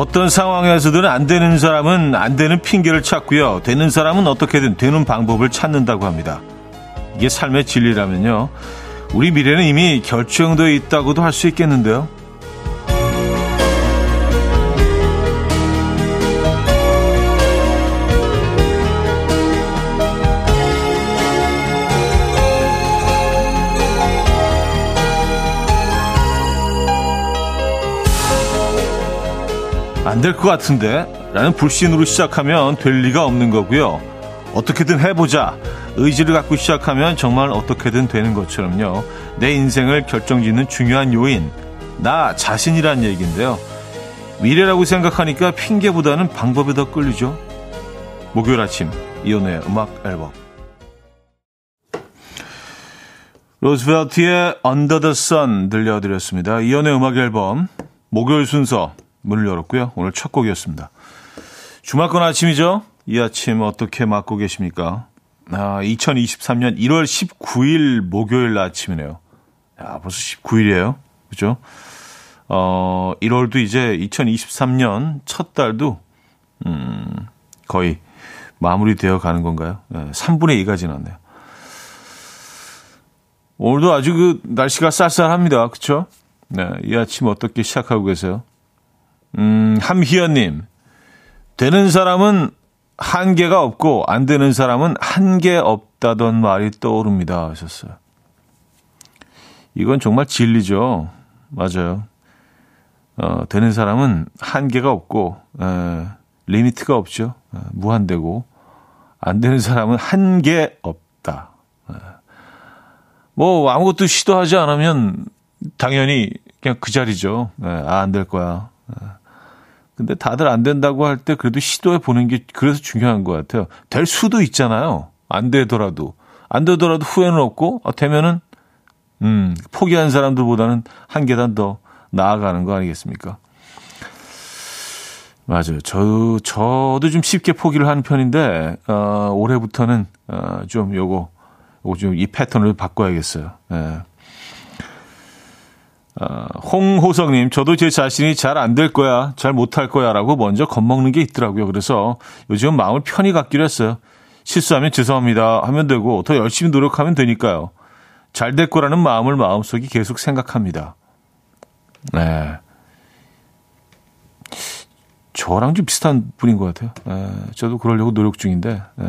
어떤 상황에서든 안 되는 사람은 안 되는 핑계를 찾고요. 되는 사람은 어떻게든 되는 방법을 찾는다고 합니다. 이게 삶의 진리라면요. 우리 미래는 이미 결정되어 있다고도 할 수 있겠는데요. 안 될 것 같은데? 라는 불신으로 시작하면 될 리가 없는 거고요. 어떻게든 해보자. 의지를 갖고 시작하면 정말 어떻게든 되는 것처럼요. 내 인생을 결정짓는 중요한 요인, 나 자신이란 얘기인데요. 미래라고 생각하니까 핑계보다는 방법이 더 끌리죠. 목요일 아침, 이연우의 음악 앨범. 로즈벨트의 Under the Sun 들려드렸습니다. 이연우의 음악 앨범, 목요일 순서 문을 열었고요. 오늘 첫 곡이었습니다. 주말권 아침이죠? 이 아침 어떻게 맞고 계십니까? 아, 2023년 1월 19일 목요일 아침이네요. 야, 벌써 19일이에요. 그죠? 어, 1월도 이제 2023년 첫 달도, 음, 거의 마무리되어 가는 건가요? 네, 3분의 2가 지났네요. 오늘도 아주 그 날씨가 쌀쌀합니다. 그쵸? 네, 이 아침 어떻게 시작하고 계세요? 음, 함희연님. 되는 사람은 한계가 없고 안 되는 사람은 한계 없다던 말이 떠오릅니다 하셨어요. 이건 정말 진리죠. 맞아요. 어, 되는 사람은 한계가 없고 에, 리미트가 없죠. 에, 무한대고 안 되는 사람은 한계 없다. 에. 뭐 아무것도 시도하지 않으면 당연히 그냥 그 자리죠. 아, 안 될 거야. 근데 다들 안 된다고 할 때 그래도 시도해 보는 게 그래서 중요한 것 같아요. 될 수도 있잖아요. 안 되더라도. 안 되더라도 후회는 없고, 아, 되면은, 음, 포기한 사람들보다는 한 계단 더 나아가는 거 아니겠습니까? 맞아요. 저, 저도 좀 쉽게 포기를 하는 편인데, 어, 올해부터는, 어, 좀 요거, 요거 좀 이 패턴을 바꿔야겠어요. 예. 어, 홍호성님, 저도 제 자신이 잘 안 될 거야, 잘 못할 거야 라고 먼저 겁먹는 게 있더라고요. 그래서 요즘 마음을 편히 갖기로 했어요. 실수하면 죄송합니다 하면 되고 더 열심히 노력하면 되니까요. 잘 될 거라는 마음을 마음속에 계속 생각합니다. 네. 저랑 좀 비슷한 분인 것 같아요. 네, 저도 그러려고 노력 중인데, 네.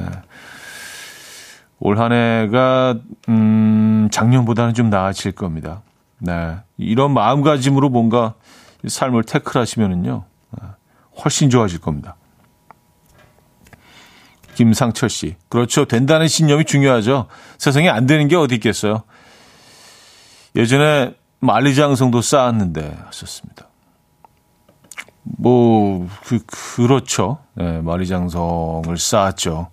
올 한 해가, 음, 작년보다는 좀 나아질 겁니다. 네. 이런 마음가짐으로 뭔가 삶을 태클하시면은요, 네, 훨씬 좋아질 겁니다. 김상철 씨. 그렇죠. 된다는 신념이 중요하죠. 세상에 안 되는 게 어디 있겠어요. 예전에 만리장성도 쌓았는데 하셨습니다. 뭐, 그, 그렇죠. 네, 만리장성을 쌓았죠.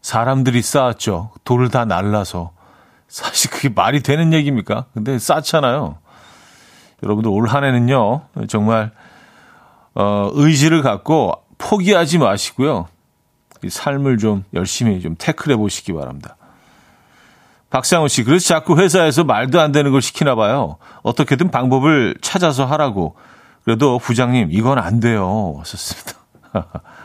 사람들이 쌓았죠. 돌을 다 날라서. 사실 그게 말이 되는 얘기입니까? 근데 쌓잖아요. 여러분들 올 한 해는요, 정말, 어, 의지를 갖고 포기하지 마시고요. 이 삶을 좀 열심히 좀 태클해 보시기 바랍니다. 박상우 씨, 그래서 자꾸 회사에서 말도 안 되는 걸 시키나 봐요. 어떻게든 방법을 찾아서 하라고. 그래도 부장님, 이건 안 돼요. 왔었습니다.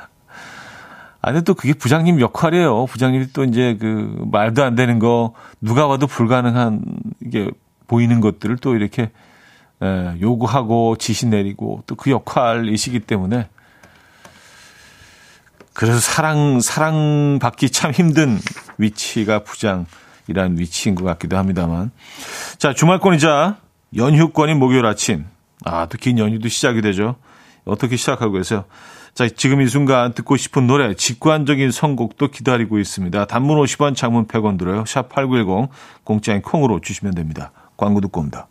아니, 또 그게 부장님 역할이에요. 부장님이 또 이제 그 말도 안 되는 거, 누가 봐도 불가능한 이게 보이는 것들을 또 이렇게 에, 요구하고 지시 내리고 또 그 역할이시기 때문에 그래서 사랑, 사랑 받기 참 힘든 위치가 부장이라는 위치인 것 같기도 합니다만. 자, 주말권이자 연휴권인 목요일 아침. 아, 또 긴 연휴도 시작이 되죠. 어떻게 시작하고 계세요? 자, 지금 이 순간 듣고 싶은 노래, 직관적인 선곡도 기다리고 있습니다. 단문 50원, 장문 100원 들어요. 샵 8910, 공짜인 콩으로 주시면 됩니다. 광고 듣고 옵니다.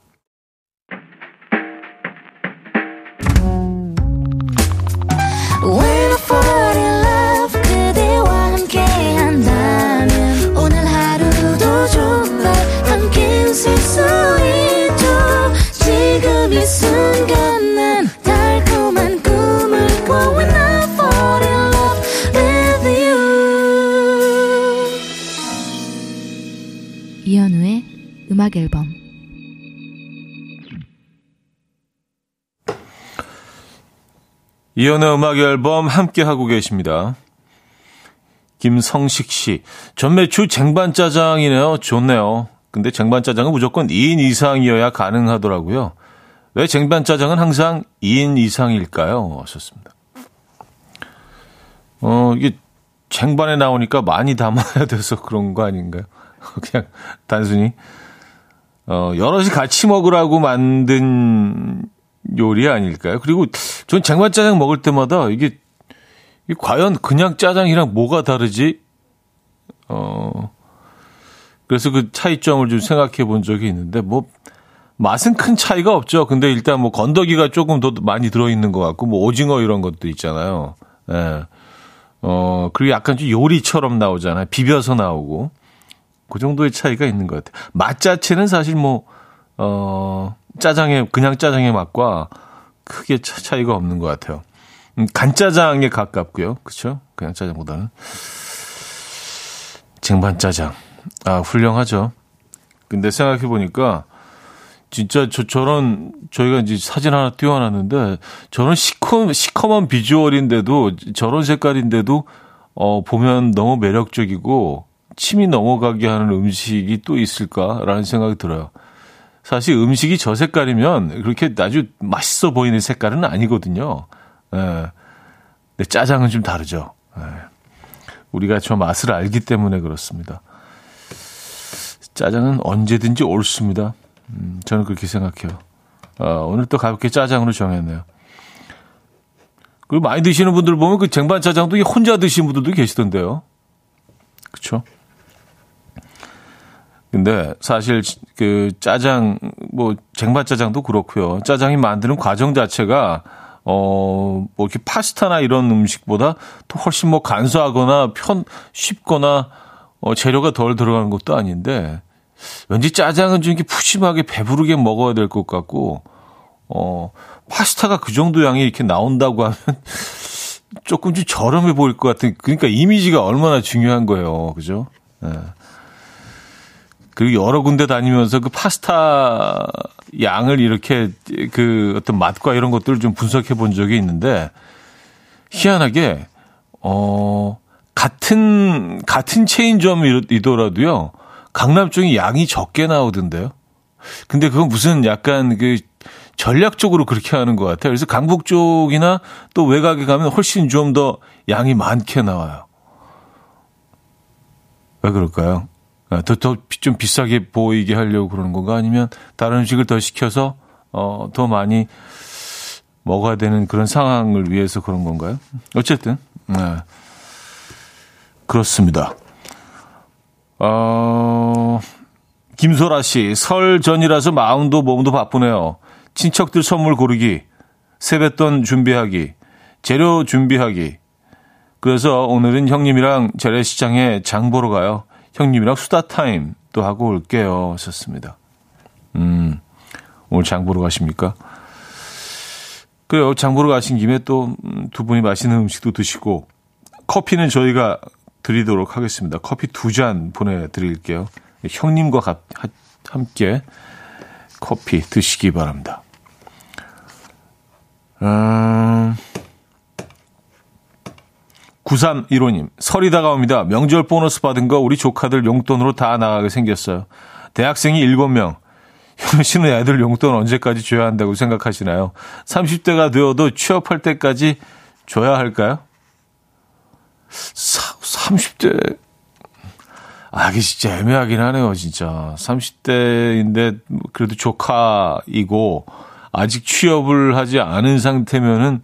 음악 앨범 이연의 음악 앨범 함께 하고 계십니다. 김성식 씨, 전매추 쟁반 짜장이네요. 좋네요. 근데 쟁반 짜장은 무조건 2인 이상이어야 가능하더라고요. 왜 쟁반 짜장은 항상 2인 이상일까요? 하셨습니다. 어, 이게 쟁반에 나오니까 많이 담아야 돼서 그런 거 아닌가요? 그냥 단순히, 어, 여럿이 같이 먹으라고 만든 요리 아닐까요? 그리고 전 쟁반짜장 먹을 때마다 이게, 이게 과연 그냥 짜장이랑 뭐가 다르지? 어, 그래서 그 차이점을 좀 생각해 본 적이 있는데, 뭐, 맛은 큰 차이가 없죠. 근데 일단 뭐 건더기가 조금 더 많이 들어있는 것 같고, 뭐 오징어 이런 것도 있잖아요. 예. 어, 그리고 약간 좀 요리처럼 나오잖아요. 비벼서 나오고. 그 정도의 차이가 있는 것 같아요. 맛 자체는 사실 뭐, 어, 짜장의, 그냥 짜장의 맛과 크게 차이가 없는 것 같아요. 음, 간짜장에 가깝고요. 그쵸? 그냥 짜장보다는. 쟁반짜장. 아, 훌륭하죠. 근데 생각해보니까, 진짜 저, 저런, 저희가 이제 사진 하나 띄워놨는데, 저런 시커, 시커먼 비주얼인데도, 저런 색깔인데도, 어, 보면 너무 매력적이고, 침이 넘어가게 하는 음식이 또 있을까라는 생각이 들어요. 사실 음식이 저 색깔이면 그렇게 아주 맛있어 보이는 색깔은 아니거든요. 예. 짜장은 좀 다르죠. 예. 우리가 저 맛을 알기 때문에 그렇습니다. 짜장은 언제든지 옳습니다. 음, 저는 그렇게 생각해요. 어, 오늘 또 가볍게 짜장으로 정했네요. 그리고 많이 드시는 분들 보면 그 쟁반 짜장도 혼자 드시는 분들도 계시던데요. 그쵸? 근데 사실 그 짜장, 뭐 쟁반 짜장도 그렇고요. 짜장이 만드는 과정 자체가 어, 뭐 이렇게 파스타나 이런 음식보다 또 훨씬 뭐 간소하거나 편, 쉽거나 어, 재료가 덜 들어가는 것도 아닌데 왠지 짜장은 좀 이렇게 푸짐하게 배부르게 먹어야 될 것 같고, 어, 파스타가 그 정도 양이 이렇게 나온다고 하면 조금 좀 저렴해 보일 것 같은, 그러니까 이미지가 얼마나 중요한 거예요. 그죠? 예. 그리고 여러 군데 다니면서 그 파스타 양을 이렇게 그 어떤 맛과 이런 것들을 좀 분석해 본 적이 있는데, 희한하게, 어, 같은, 같은 체인점이더라도요, 강남 쪽이 양이 적게 나오던데요. 근데 그건 무슨 약간 그 전략적으로 그렇게 하는 것 같아요. 그래서 강북 쪽이나 또 외곽에 가면 훨씬 좀 더 양이 많게 나와요. 왜 그럴까요? 아, 더, 더, 좀 비싸게 보이게 하려고 그러는 건가? 아니면 다른 음식을 더 시켜서, 어, 더 많이 먹어야 되는 그런 상황을 위해서 그런 건가요? 어쨌든, 네. 그렇습니다. 어, 김소라 씨, 설 전이라서 마음도 몸도 바쁘네요. 친척들 선물 고르기, 세뱃돈 준비하기, 재료 준비하기. 그래서 오늘은 형님이랑 재래시장에 장 보러 가요. 형님이랑 수다 타임 또 하고 올게요. 하셨습니다. 음, 오늘 장 보러 가십니까? 그래요. 장 보러 가신 김에 또 두 분이 맛있는 음식도 드시고, 커피는 저희가 드리도록 하겠습니다. 커피 두 잔 보내드릴게요. 형님과 가, 하, 함께 커피 드시기 바랍니다. 음, 9315님, 설이 다가옵니다. 명절 보너스 받은 거 우리 조카들 용돈으로 다 나가게 생겼어요. 대학생이 7명. 형 씨는 애들 용돈 언제까지 줘야 한다고 생각하시나요? 30대가 되어도 취업할 때까지 줘야 할까요? 30대, 아, 이게 진짜 애매하긴 하네요, 진짜. 30대인데, 그래도 조카이고, 아직 취업을 하지 않은 상태면은,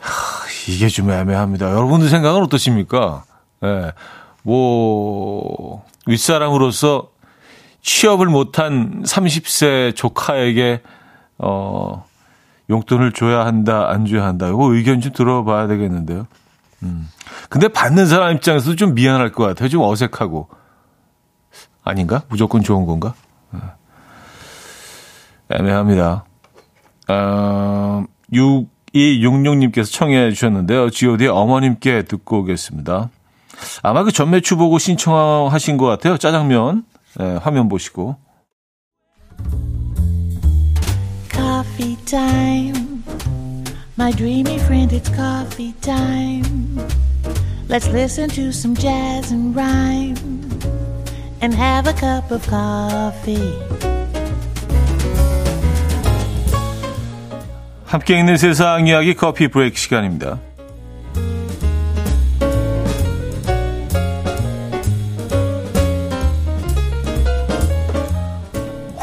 하, 이게 좀 애매합니다. 여러분들 생각은 어떠십니까? 예. 네, 뭐, 윗사람으로서 취업을 못한 30세 조카에게, 어, 용돈을 줘야 한다, 안 줘야 한다. 이거 의견 좀 들어봐야 되겠는데요. 음. 근데 받는 사람 입장에서도 좀 미안할 것 같아요. 좀 어색하고. 아닌가? 무조건 좋은 건가? 어. 애매합니다. 어, 6266님께서 청해 주셨는데요. GOD의 어머님께 듣고 오겠습니다. 아마 그 전매추 보고 신청하신 것 같아요. 짜장면. 네, 화면 보시고. Coffee time. My dreamy friend, it's coffee time. Let's listen to some jazz and rhyme and have a cup of coffee. 함께 있는 세상 이야기 커피 브레이크 시간입니다.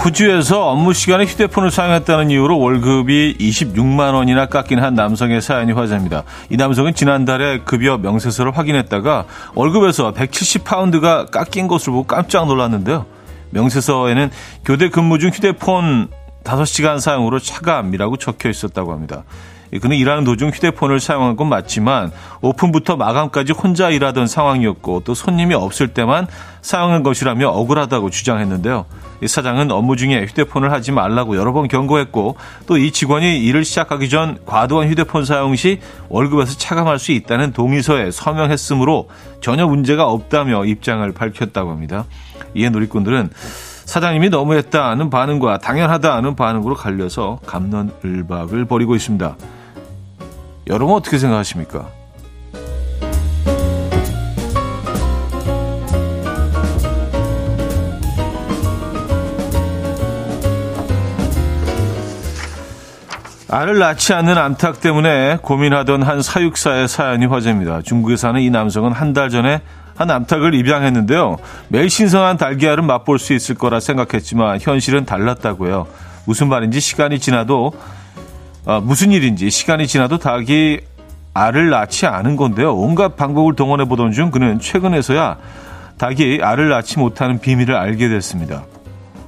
호주에서 업무 시간에 휴대폰을 사용했다는 이유로 월급이 26만 원이나 깎인 한 남성의 사연이 화제입니다. 이 남성은 지난달에 급여 명세서를 확인했다가 월급에서 170파운드가 깎인 것을 보고 깜짝 놀랐는데요. 명세서에는 교대 근무 중 휴대폰 5시간 사용으로 차감이라고 적혀 있었다고 합니다. 그는 일하는 도중 휴대폰을 사용한 건 맞지만 오픈부터 마감까지 혼자 일하던 상황이었고 또 손님이 없을 때만 사용한 것이라며 억울하다고 주장했는데요. 이 사장은 업무 중에 휴대폰을 하지 말라고 여러 번 경고했고 또 이 직원이 일을 시작하기 전 과도한 휴대폰 사용 시 월급에서 차감할 수 있다는 동의서에 서명했으므로 전혀 문제가 없다며 입장을 밝혔다고 합니다. 이에 누리꾼들은 사장님이 너무했다는 반응과 당연하다는 반응으로 갈려서 감론을박을 벌이고 있습니다. 여러분 어떻게 생각하십니까? 알을 낳지 않는 암탉 때문에 고민하던 한 사육사의 사연이 화제입니다. 중국에 사는 이 남성은 한 달 전에 한 암탉을 입양했는데요. 매일 신선한 달걀을 맛볼 수 있을 거라 생각했지만 현실은 달랐다고요. 무슨 말인지 시간이 지나도 아, 무슨 일인지 시간이 지나도 닭이 알을 낳지 않은 건데요. 온갖 방법을 동원해 보던 중 그는 최근에서야 닭이 알을 낳지 못하는 비밀을 알게 됐습니다.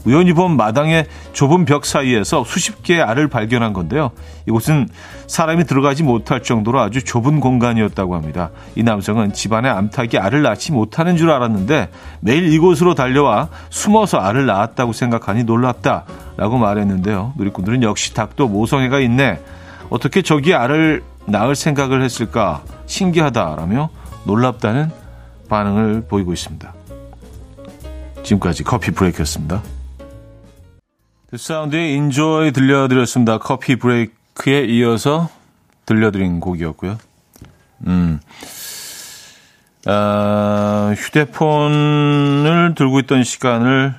우연히 본 마당의 좁은 벽 사이에서 수십 개의 알을 발견한 건데요. 이곳은 사람이 들어가지 못할 정도로 아주 좁은 공간이었다고 합니다. 이 남성은 집안에 암탉이 알을 낳지 못하는 줄 알았는데 매일 이곳으로 달려와 숨어서 알을 낳았다고 생각하니 놀랍다 라고 말했는데요. 누리꾼들은 역시 닭도 모성애가 있네. 어떻게 저기 알을 낳을 생각을 했을까 신기하다라며 놀랍다는 반응을 보이고 있습니다. 지금까지 coffee break였습니다. 더 사운드의 enjoy 들려드렸습니다. coffee break에 이어서 들려드린 곡이었고요. 음, 아, 휴대폰을 들고 있던 시간을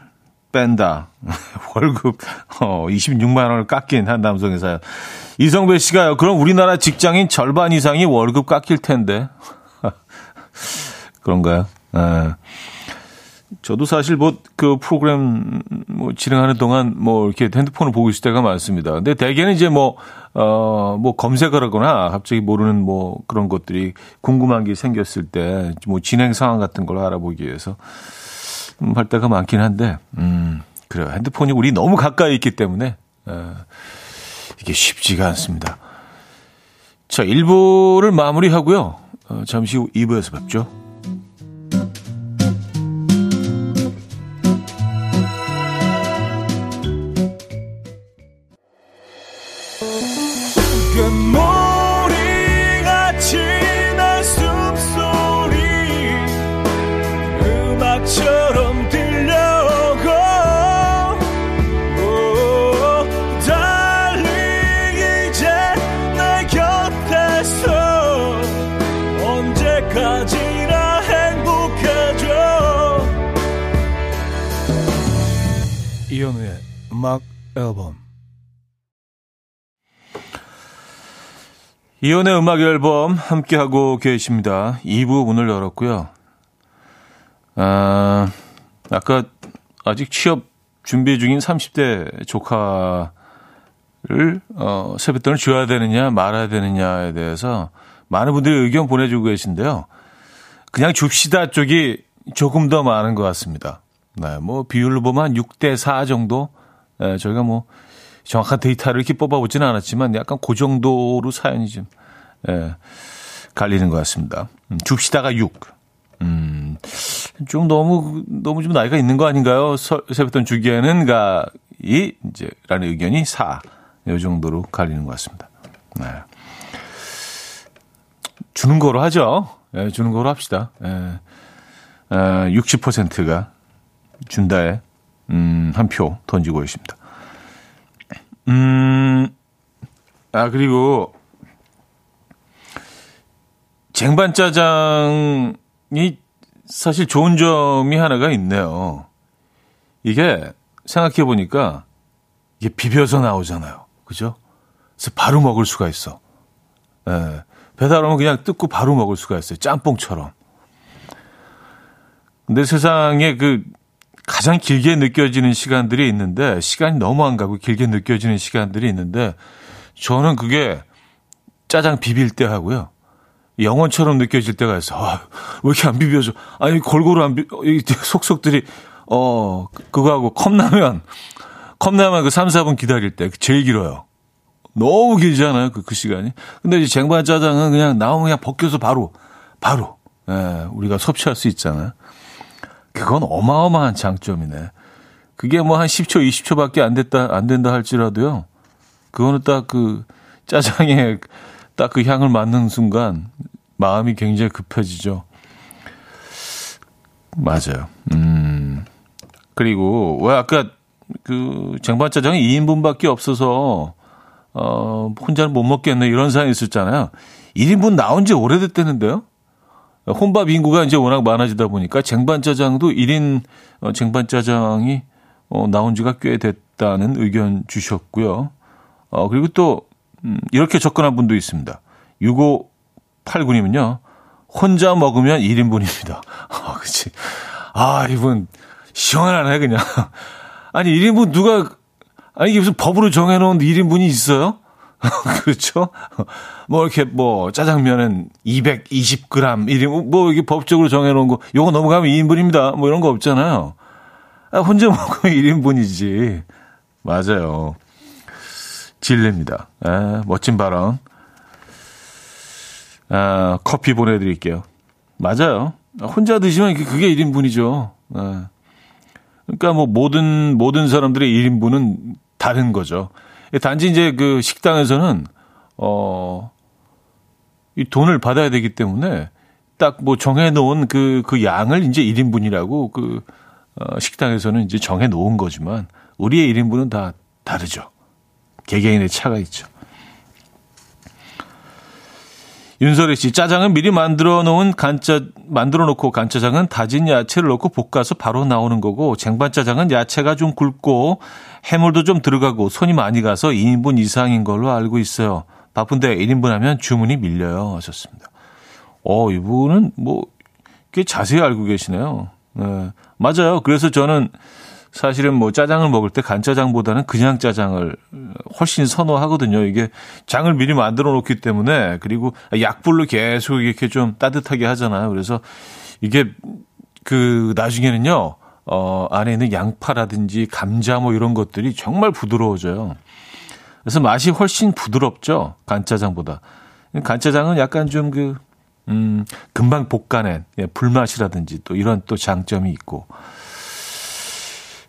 뺀다. 월급 어, 26만 원을 깎인 한 남성의 사연. 이성배 씨가요. 그럼 우리나라 직장인 절반 이상이 월급 깎일 텐데. 그런가요? 아. 저도 사실 뭐 그 프로그램 뭐 진행하는 동안 뭐 이렇게 핸드폰을 보고 있을 때가 많습니다. 근데 대개는 이제 뭐, 어, 뭐 검색을 하거나 갑자기 모르는 뭐 그런 것들이 궁금한 게 생겼을 때 뭐 진행 상황 같은 걸 알아보기 위해서 음, 할 때가 많긴 한데, 음, 그래요. 핸드폰이 우리 너무 가까이 있기 때문에, 어, 이게 쉽지가 않습니다. 자, 1부를 마무리하고요. 어, 잠시 후 2부에서 뵙죠. 앨범 이연의 음악 앨범 함께하고 계십니다. 2부 문을 열었고요. 아, 아까 아직 취업 준비 중인 30대 조카를 어, 세뱃돈을 줘야 되느냐 말아야 되느냐에 대해서 많은 분들이 의견 보내주고 계신데요. 그냥 줍시다 쪽이 조금 더 많은 것 같습니다. 네, 뭐 비율로 보면 한 6대 4 정도 예, 저희가 뭐 정확한 데이터를 이렇게 뽑아보지는 않았지만 약간 그 정도로 사연이 좀 예, 갈리는 것 같습니다. 음, 줍시다가 6. 음, 좀 너무, 너무 좀 나이가 있는 거 아닌가요? 세뱃돈 주기에는, 가, 이, 이제, 라는 의견이 4. 이 정도로 갈리는 것 같습니다. 네. 주는 거로 하죠. 예, 주는 거로 합시다. 예. 어, 60%가 준다에 음, 한 표 던지고 있습니다. 음, 아, 그리고 쟁반짜장이 사실 좋은 점이 하나가 있네요. 이게 생각해 보니까 이게 비벼서 나오잖아요. 그죠? 그래서 바로 먹을 수가 있어. 예. 배달 오면 그냥 뜯고 바로 먹을 수가 있어요. 짬뽕처럼. 근데 세상에 그 가장 길게 느껴지는 시간들이 있는데 시간이 너무 안 가고 길게 느껴지는 시간들이 있는데 저는 그게 짜장 비빌 때 하고요. 영원처럼 느껴질 때가 있어. 아, 왜 이렇게 안 비벼져? 아니 골고루 안 비, 이 속속들이 어 그거하고 컵라면 컵라면 그 3, 4분 기다릴 때 제일 길어요. 너무 길잖아요. 그, 그 시간이. 근데 이제 쟁반 짜장은 그냥 나오면 그냥 벗겨서 바로 바로 예, 우리가 섭취할 수 있잖아요. 그건 어마어마한 장점이네. 그게 뭐 한 10초, 20초밖에 안 됐다, 안 된다 할지라도요. 그거는 딱 그 짜장에 딱 그 향을 맡는 순간 마음이 굉장히 급해지죠. 맞아요. 음. 그리고 왜 아까 그 쟁반 짜장이 2인분밖에 없어서 어 혼자는 못 먹겠네 이런 사연이 있었잖아요. 1인분 나온 지 오래됐다는데요. 혼밥 인구가 이제 워낙 많아지다 보니까 쟁반짜장도 1인 어, 쟁반짜장이 어, 나온 지가 꽤 됐다는 의견 주셨고요. 어, 그리고 또, 음, 이렇게 접근한 분도 있습니다. 6589님은요, 혼자 먹으면 1인분입니다. 아, 그치. 아, 이분, 시원하네, 그냥. 아니, 1인분 누가, 아니, 이게 무슨 법으로 정해놓은 1인분이 있어요? 그렇죠? 뭐 이렇게 뭐 짜장면은 220g 1인 뭐 이게 법적으로 정해 놓은 거 요거 넘어가면 2인분입니다. 뭐 이런 거 없잖아요. 아, 혼자 먹으면 1인분이지. 맞아요. 진례입니다. 아, 멋진 발언. 아, 커피 보내 드릴게요. 맞아요. 혼자 드시면 그게 1인분이죠. 아. 그러니까 뭐 모든, 모든 사람들의 1인분은 다른 거죠. 단지 이제 그 식당에서는 어, 이 돈을 받아야 되기 때문에 딱 뭐 정해 놓은 그, 그 양을 이제 1인분이라고 그, 어, 식당에서는 이제 정해 놓은 거지만 우리의 1인분은 다 다르죠. 개개인의 차가 있죠. 윤설희 씨, 짜장은 미리 만들어 놓은 간짜, 만들어 놓고 간짜장은 다진 야채를 넣고 볶아서 바로 나오는 거고, 쟁반짜장은 야채가 좀 굵고, 해물도 좀 들어가고, 손이 많이 가서 2인분 이상인 걸로 알고 있어요. 바쁜데 1인분 하면 주문이 밀려요. 하셨습니다. 어, 이분은 뭐, 꽤 자세히 알고 계시네요. 네. 맞아요. 그래서 저는 사실은 뭐 짜장을 먹을 때 간짜장보다는 그냥 짜장을 훨씬 선호하거든요. 이게 장을 미리 만들어 놓기 때문에 그리고 약불로 계속 이렇게 좀 따뜻하게 하잖아요. 그래서 이게 그 나중에는요. 어, 안에 있는 양파라든지 감자 뭐 이런 것들이 정말 부드러워져요. 그래서 맛이 훨씬 부드럽죠. 간짜장보다. 간짜장은 약간 좀 그, 음, 금방 볶아낸 예, 불맛이라든지 또 이런 또 장점이 있고.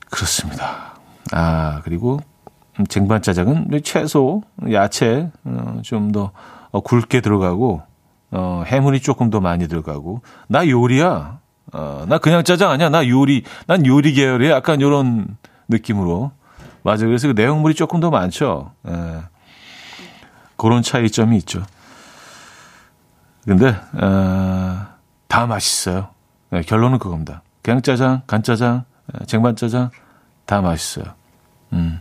그렇습니다. 아, 그리고 쟁반 짜장은 채소, 야채 어, 좀더 어, 굵게 들어가고 어, 해물이 조금 더 많이 들어가고 나 요리야. 어, 나 그냥 짜장 아니야. 나 요리. 난 요리 계열의 약간 요런 느낌으로. 맞아. 그래서 그 내용물이 조금 더 많죠. 예. 그런 차이점이 있죠. 근데 어, 다 맛있어요. 네, 결론은 그겁니다. 그냥 짜장, 간짜장, 쟁반짜장 다 맛있어요. 음.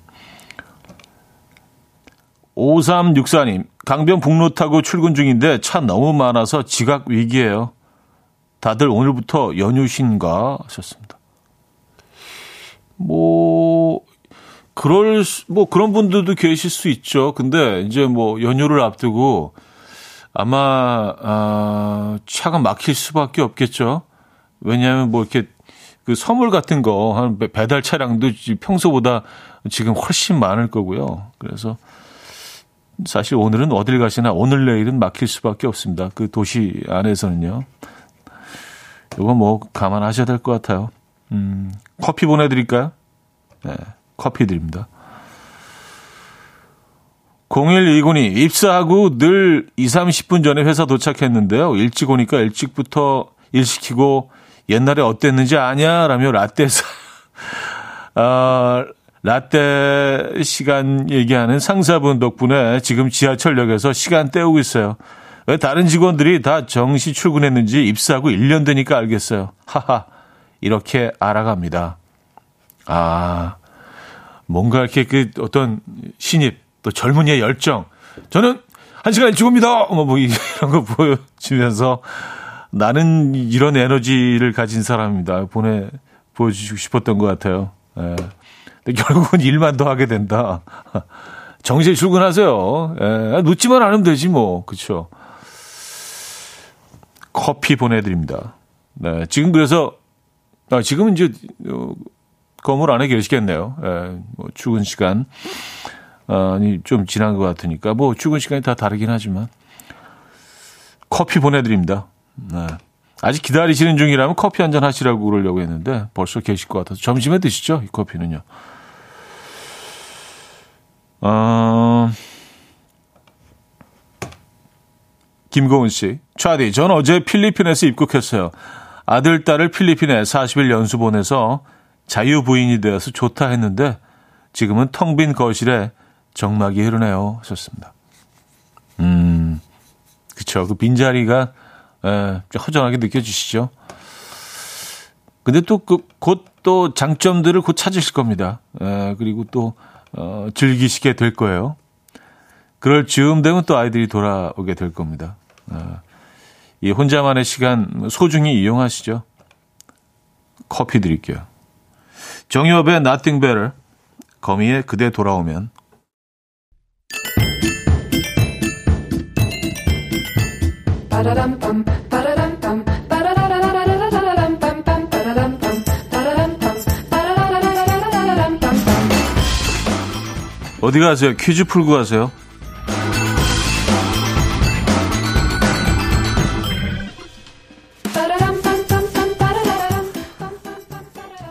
5364님, 강변 북로 타고 출근 중인데 차 너무 많아서 지각 위기예요. 다들 오늘부터 연휴신가 하셨습니다. 뭐 그럴 뭐 그런 분들도 계실 수 있죠. 근데 이제 뭐 연휴를 앞두고 아마 아, 차가 막힐 수밖에 없겠죠. 왜냐하면 뭐 이렇게 그 선물 같은 거, 한 배달 차량도 평소보다 지금 훨씬 많을 거고요. 그래서 사실 오늘은 어딜 가시나 오늘 내일은 막힐 수밖에 없습니다. 그 도시 안에서는요. 이거 뭐 감안하셔야 될 것 같아요. 음, 커피 보내드릴까요? 네, 커피 드립니다. 0129님, 입사하고 늘 2, 30분 전에 회사 도착했는데요. 일찍 오니까 일찍부터 일 시키고 옛날에 어땠는지 아냐? 라며 라떼 사, 아, 라떼 시간 얘기하는 상사분 덕분에 지금 지하철역에서 시간 때우고 있어요. 왜 다른 직원들이 다 정시 출근했는지 입사하고 1년 되니까 알겠어요. 하하. 이렇게 알아갑니다. 아, 뭔가 이렇게 그 어떤 신입, 또 젊은이의 열정. 저는 한 시간 일찍 옵니다! 뭐, 뭐, 이런 거 보여주면서 나는 이런 에너지를 가진 사람입니다. 보내, 보여주고 싶었던 것 같아요. 예. 근데 결국은 일만 더 하게 된다. 정시에 출근하세요. 예. 놓지만 않으면 되지 뭐. 그쵸. 커피 보내드립니다. 네. 지금 그래서, 아, 지금은 이제, 어, 건물 안에 계시겠네요. 예. 뭐, 출근 시간. 아니, 좀 지난 것 같으니까. 뭐, 출근 시간이 다 다르긴 하지만. 커피 보내드립니다. 네. 아직 기다리시는 중이라면 커피 한 잔 하시라고 그러려고 했는데 벌써 계실 것 같아서 점심에 드시죠, 이 커피는요. 어, 김고은 씨. 차디, 전 어제 필리핀에서 입국했어요. 아들, 딸을 필리핀에 40일 연수 보내서 자유 부인이 되어서 좋다 했는데 지금은 텅 빈 거실에 정막이 흐르네요. 하셨습니다. 음, 그쵸. 그 빈자리가 에, 허전하게 느껴지시죠? 근데 또 그, 곧 또 장점들을 곧 찾으실 겁니다. 에, 그리고 또, 어, 즐기시게 될 거예요. 그럴 즈음 되면 또 아이들이 돌아오게 될 겁니다. 어, 이 혼자만의 시간 소중히 이용하시죠. 커피 드릴게요. 정유업의 Nothing Better, 거미의 그대 돌아오면 어디 가세요? 퀴즈 풀고 가세요.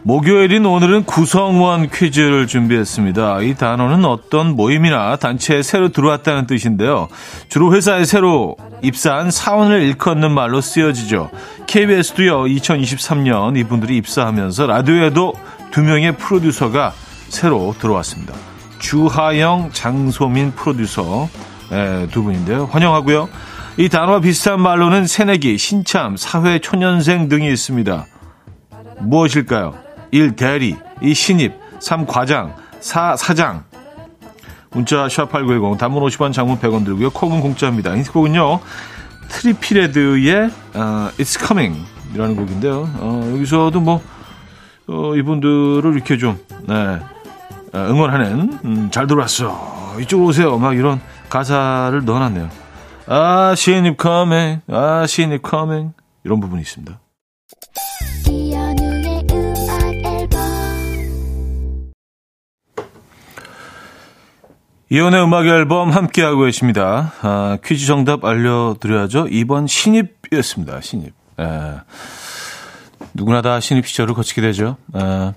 목요일인 오늘은 구성원 퀴즈를 준비했습니다. 이 단어는 어떤 모임이나 단체에 새로 들어왔다는 뜻인데요. 주로 회사에 새로 입사한 사원을 일컫는 말로 쓰여지죠. KBS도요, 2023년 이분들이 입사하면서 라디오에도 두 명의 프로듀서가 새로 들어왔습니다. 주하영, 장소민 프로듀서 네, 두 분인데요. 환영하고요. 이 단어와 비슷한 말로는 새내기, 신참, 사회 초년생 등이 있습니다. 무엇일까요? 1. 대리, 2. 신입, 3. 과장, 4. 사장. 문자 샵8910 단문 50원 장문 100원 들고요. 콕은 공짜입니다. 힌트곡은요. 트리피레드의 uh, It's Coming 이라는 곡인데요. 어, 여기서도 뭐 어, 이분들을 이렇게 좀 네, 응원하는 음, 잘 들어왔어. 이쪽으로 오세요. 막 이런 가사를 넣어놨네요. 아, 신입 coming, 아, 신입 coming 이런 부분이 있습니다. 이혼의 음악 앨범 함께하고 계십니다. 아, 퀴즈 정답 알려드려야죠. 2번 신입이었습니다. 신입. 에, 누구나 다 신입 시절을 거치게 되죠. 에,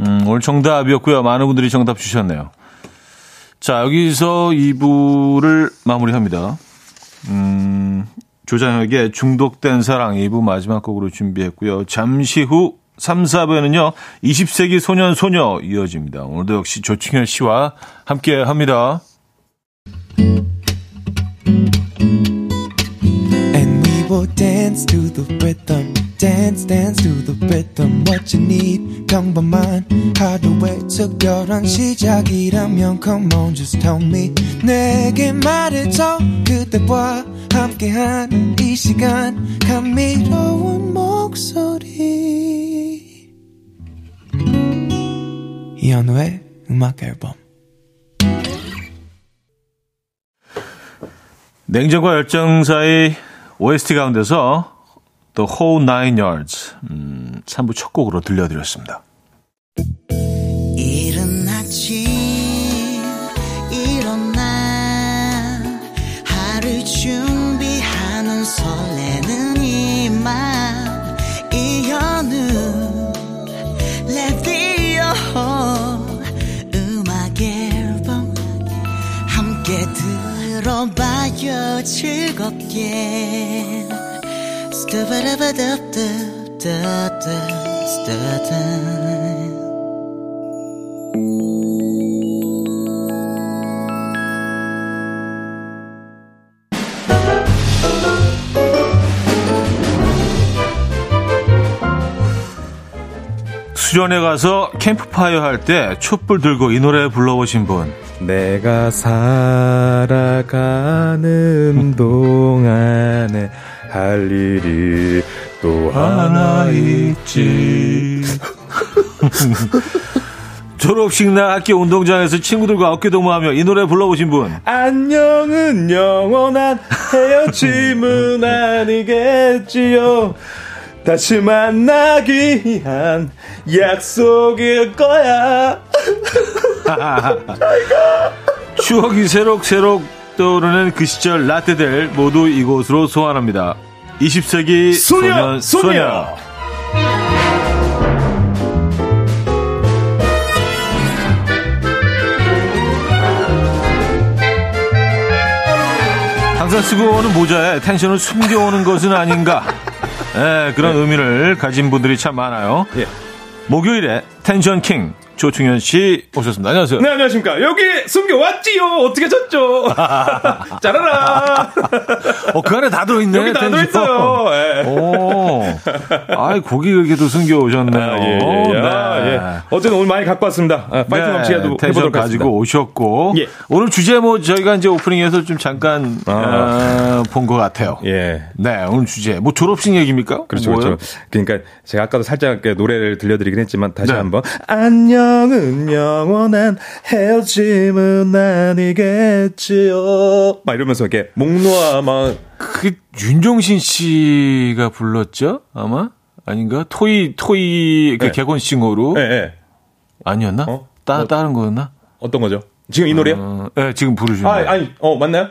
음, 오늘 정답이었고요. 많은 분들이 정답 주셨네요. 자, 여기서 2부를 마무리합니다. 음, 조장혁의 중독된 사랑 2부 마지막 곡으로 준비했고요. 잠시 후 3, 4부에는요, 20세기 소년, 소녀 이어집니다. 오늘도 역시 조충현 씨와 함께 합니다. 시작이라면 come on just tell me 내게 말해줘 그대와 함께한 이 시간 감미로운 목소리 이현우의 음악 앨범 냉정과 열정 사이 OST 가운데서 The Whole Nine Yards 음, 3부 첫 곡으로 들려드렸습니다. 뜨겁게 스타바라바답답답답 스타다 수련회 가서 캠프파이어 할 때 촛불 들고 이 노래 불러오신 분. 내가 살아가는 동안에 할 일이 또 하나 있지. 졸업식 날 학교 운동장에서 친구들과 어깨동무하며 이 노래 불러보신 분. 안녕은 영원한 헤어짐은 아니겠지요. 다시 만나기 위한 약속일 거야. 추억이 새록새록 떠오르는 그 시절 라떼들 모두 이곳으로 소환합니다. 20세기 소년, 소녀. 소녀. 항상 쓰고 오는 모자에 텐션을 숨겨오는 것은 아닌가. 네, 그런 네. 의미를 가진 분들이 참 많아요. 예. 목요일에 텐션 킹 조충현 씨 오셨습니다. 안녕하세요. 네, 안녕하십니까. 여기 숨겨왔지요. 어떻게 졌죠? 짜라라. 어, 그 안에 다 들어있네. 여기 다 들어있어요. 네. 오. 아이, 고기 이렇게도 숨겨오셨네요. 아, 예, 예, 네. 예. 어쨌든 오늘 많이 갖고 왔습니다. 아, 파이팅 네, 넘치게 네, 해보도록 가지고 오셨고. 예. 오늘 주제 뭐 저희가 이제 오프닝에서 좀 잠깐 아. 어, 본것 같아요. 예. 네, 오늘 주제. 뭐 졸업식 얘기입니까? 그렇죠, 뭐예요? 그렇죠. 그러니까 제가 아까도 살짝 노래를 들려드리긴 했지만 다시 네. 한번. 안녕. 사랑은 영원한 헤어짐은 아니겠지요. 막 이러면서 이렇게 목 놓아 막. 그 윤종신 씨가 불렀죠? 아마? 아닌가? 토이, 토이, 그 네. 개건싱어로? 네, 네. 아니었나? 어? 따, 뭐, 다른 거였나? 어떤 거죠? 지금 이 노래요? 어, 네, 지금 부르시는 아, 아니, 어, 맞나요?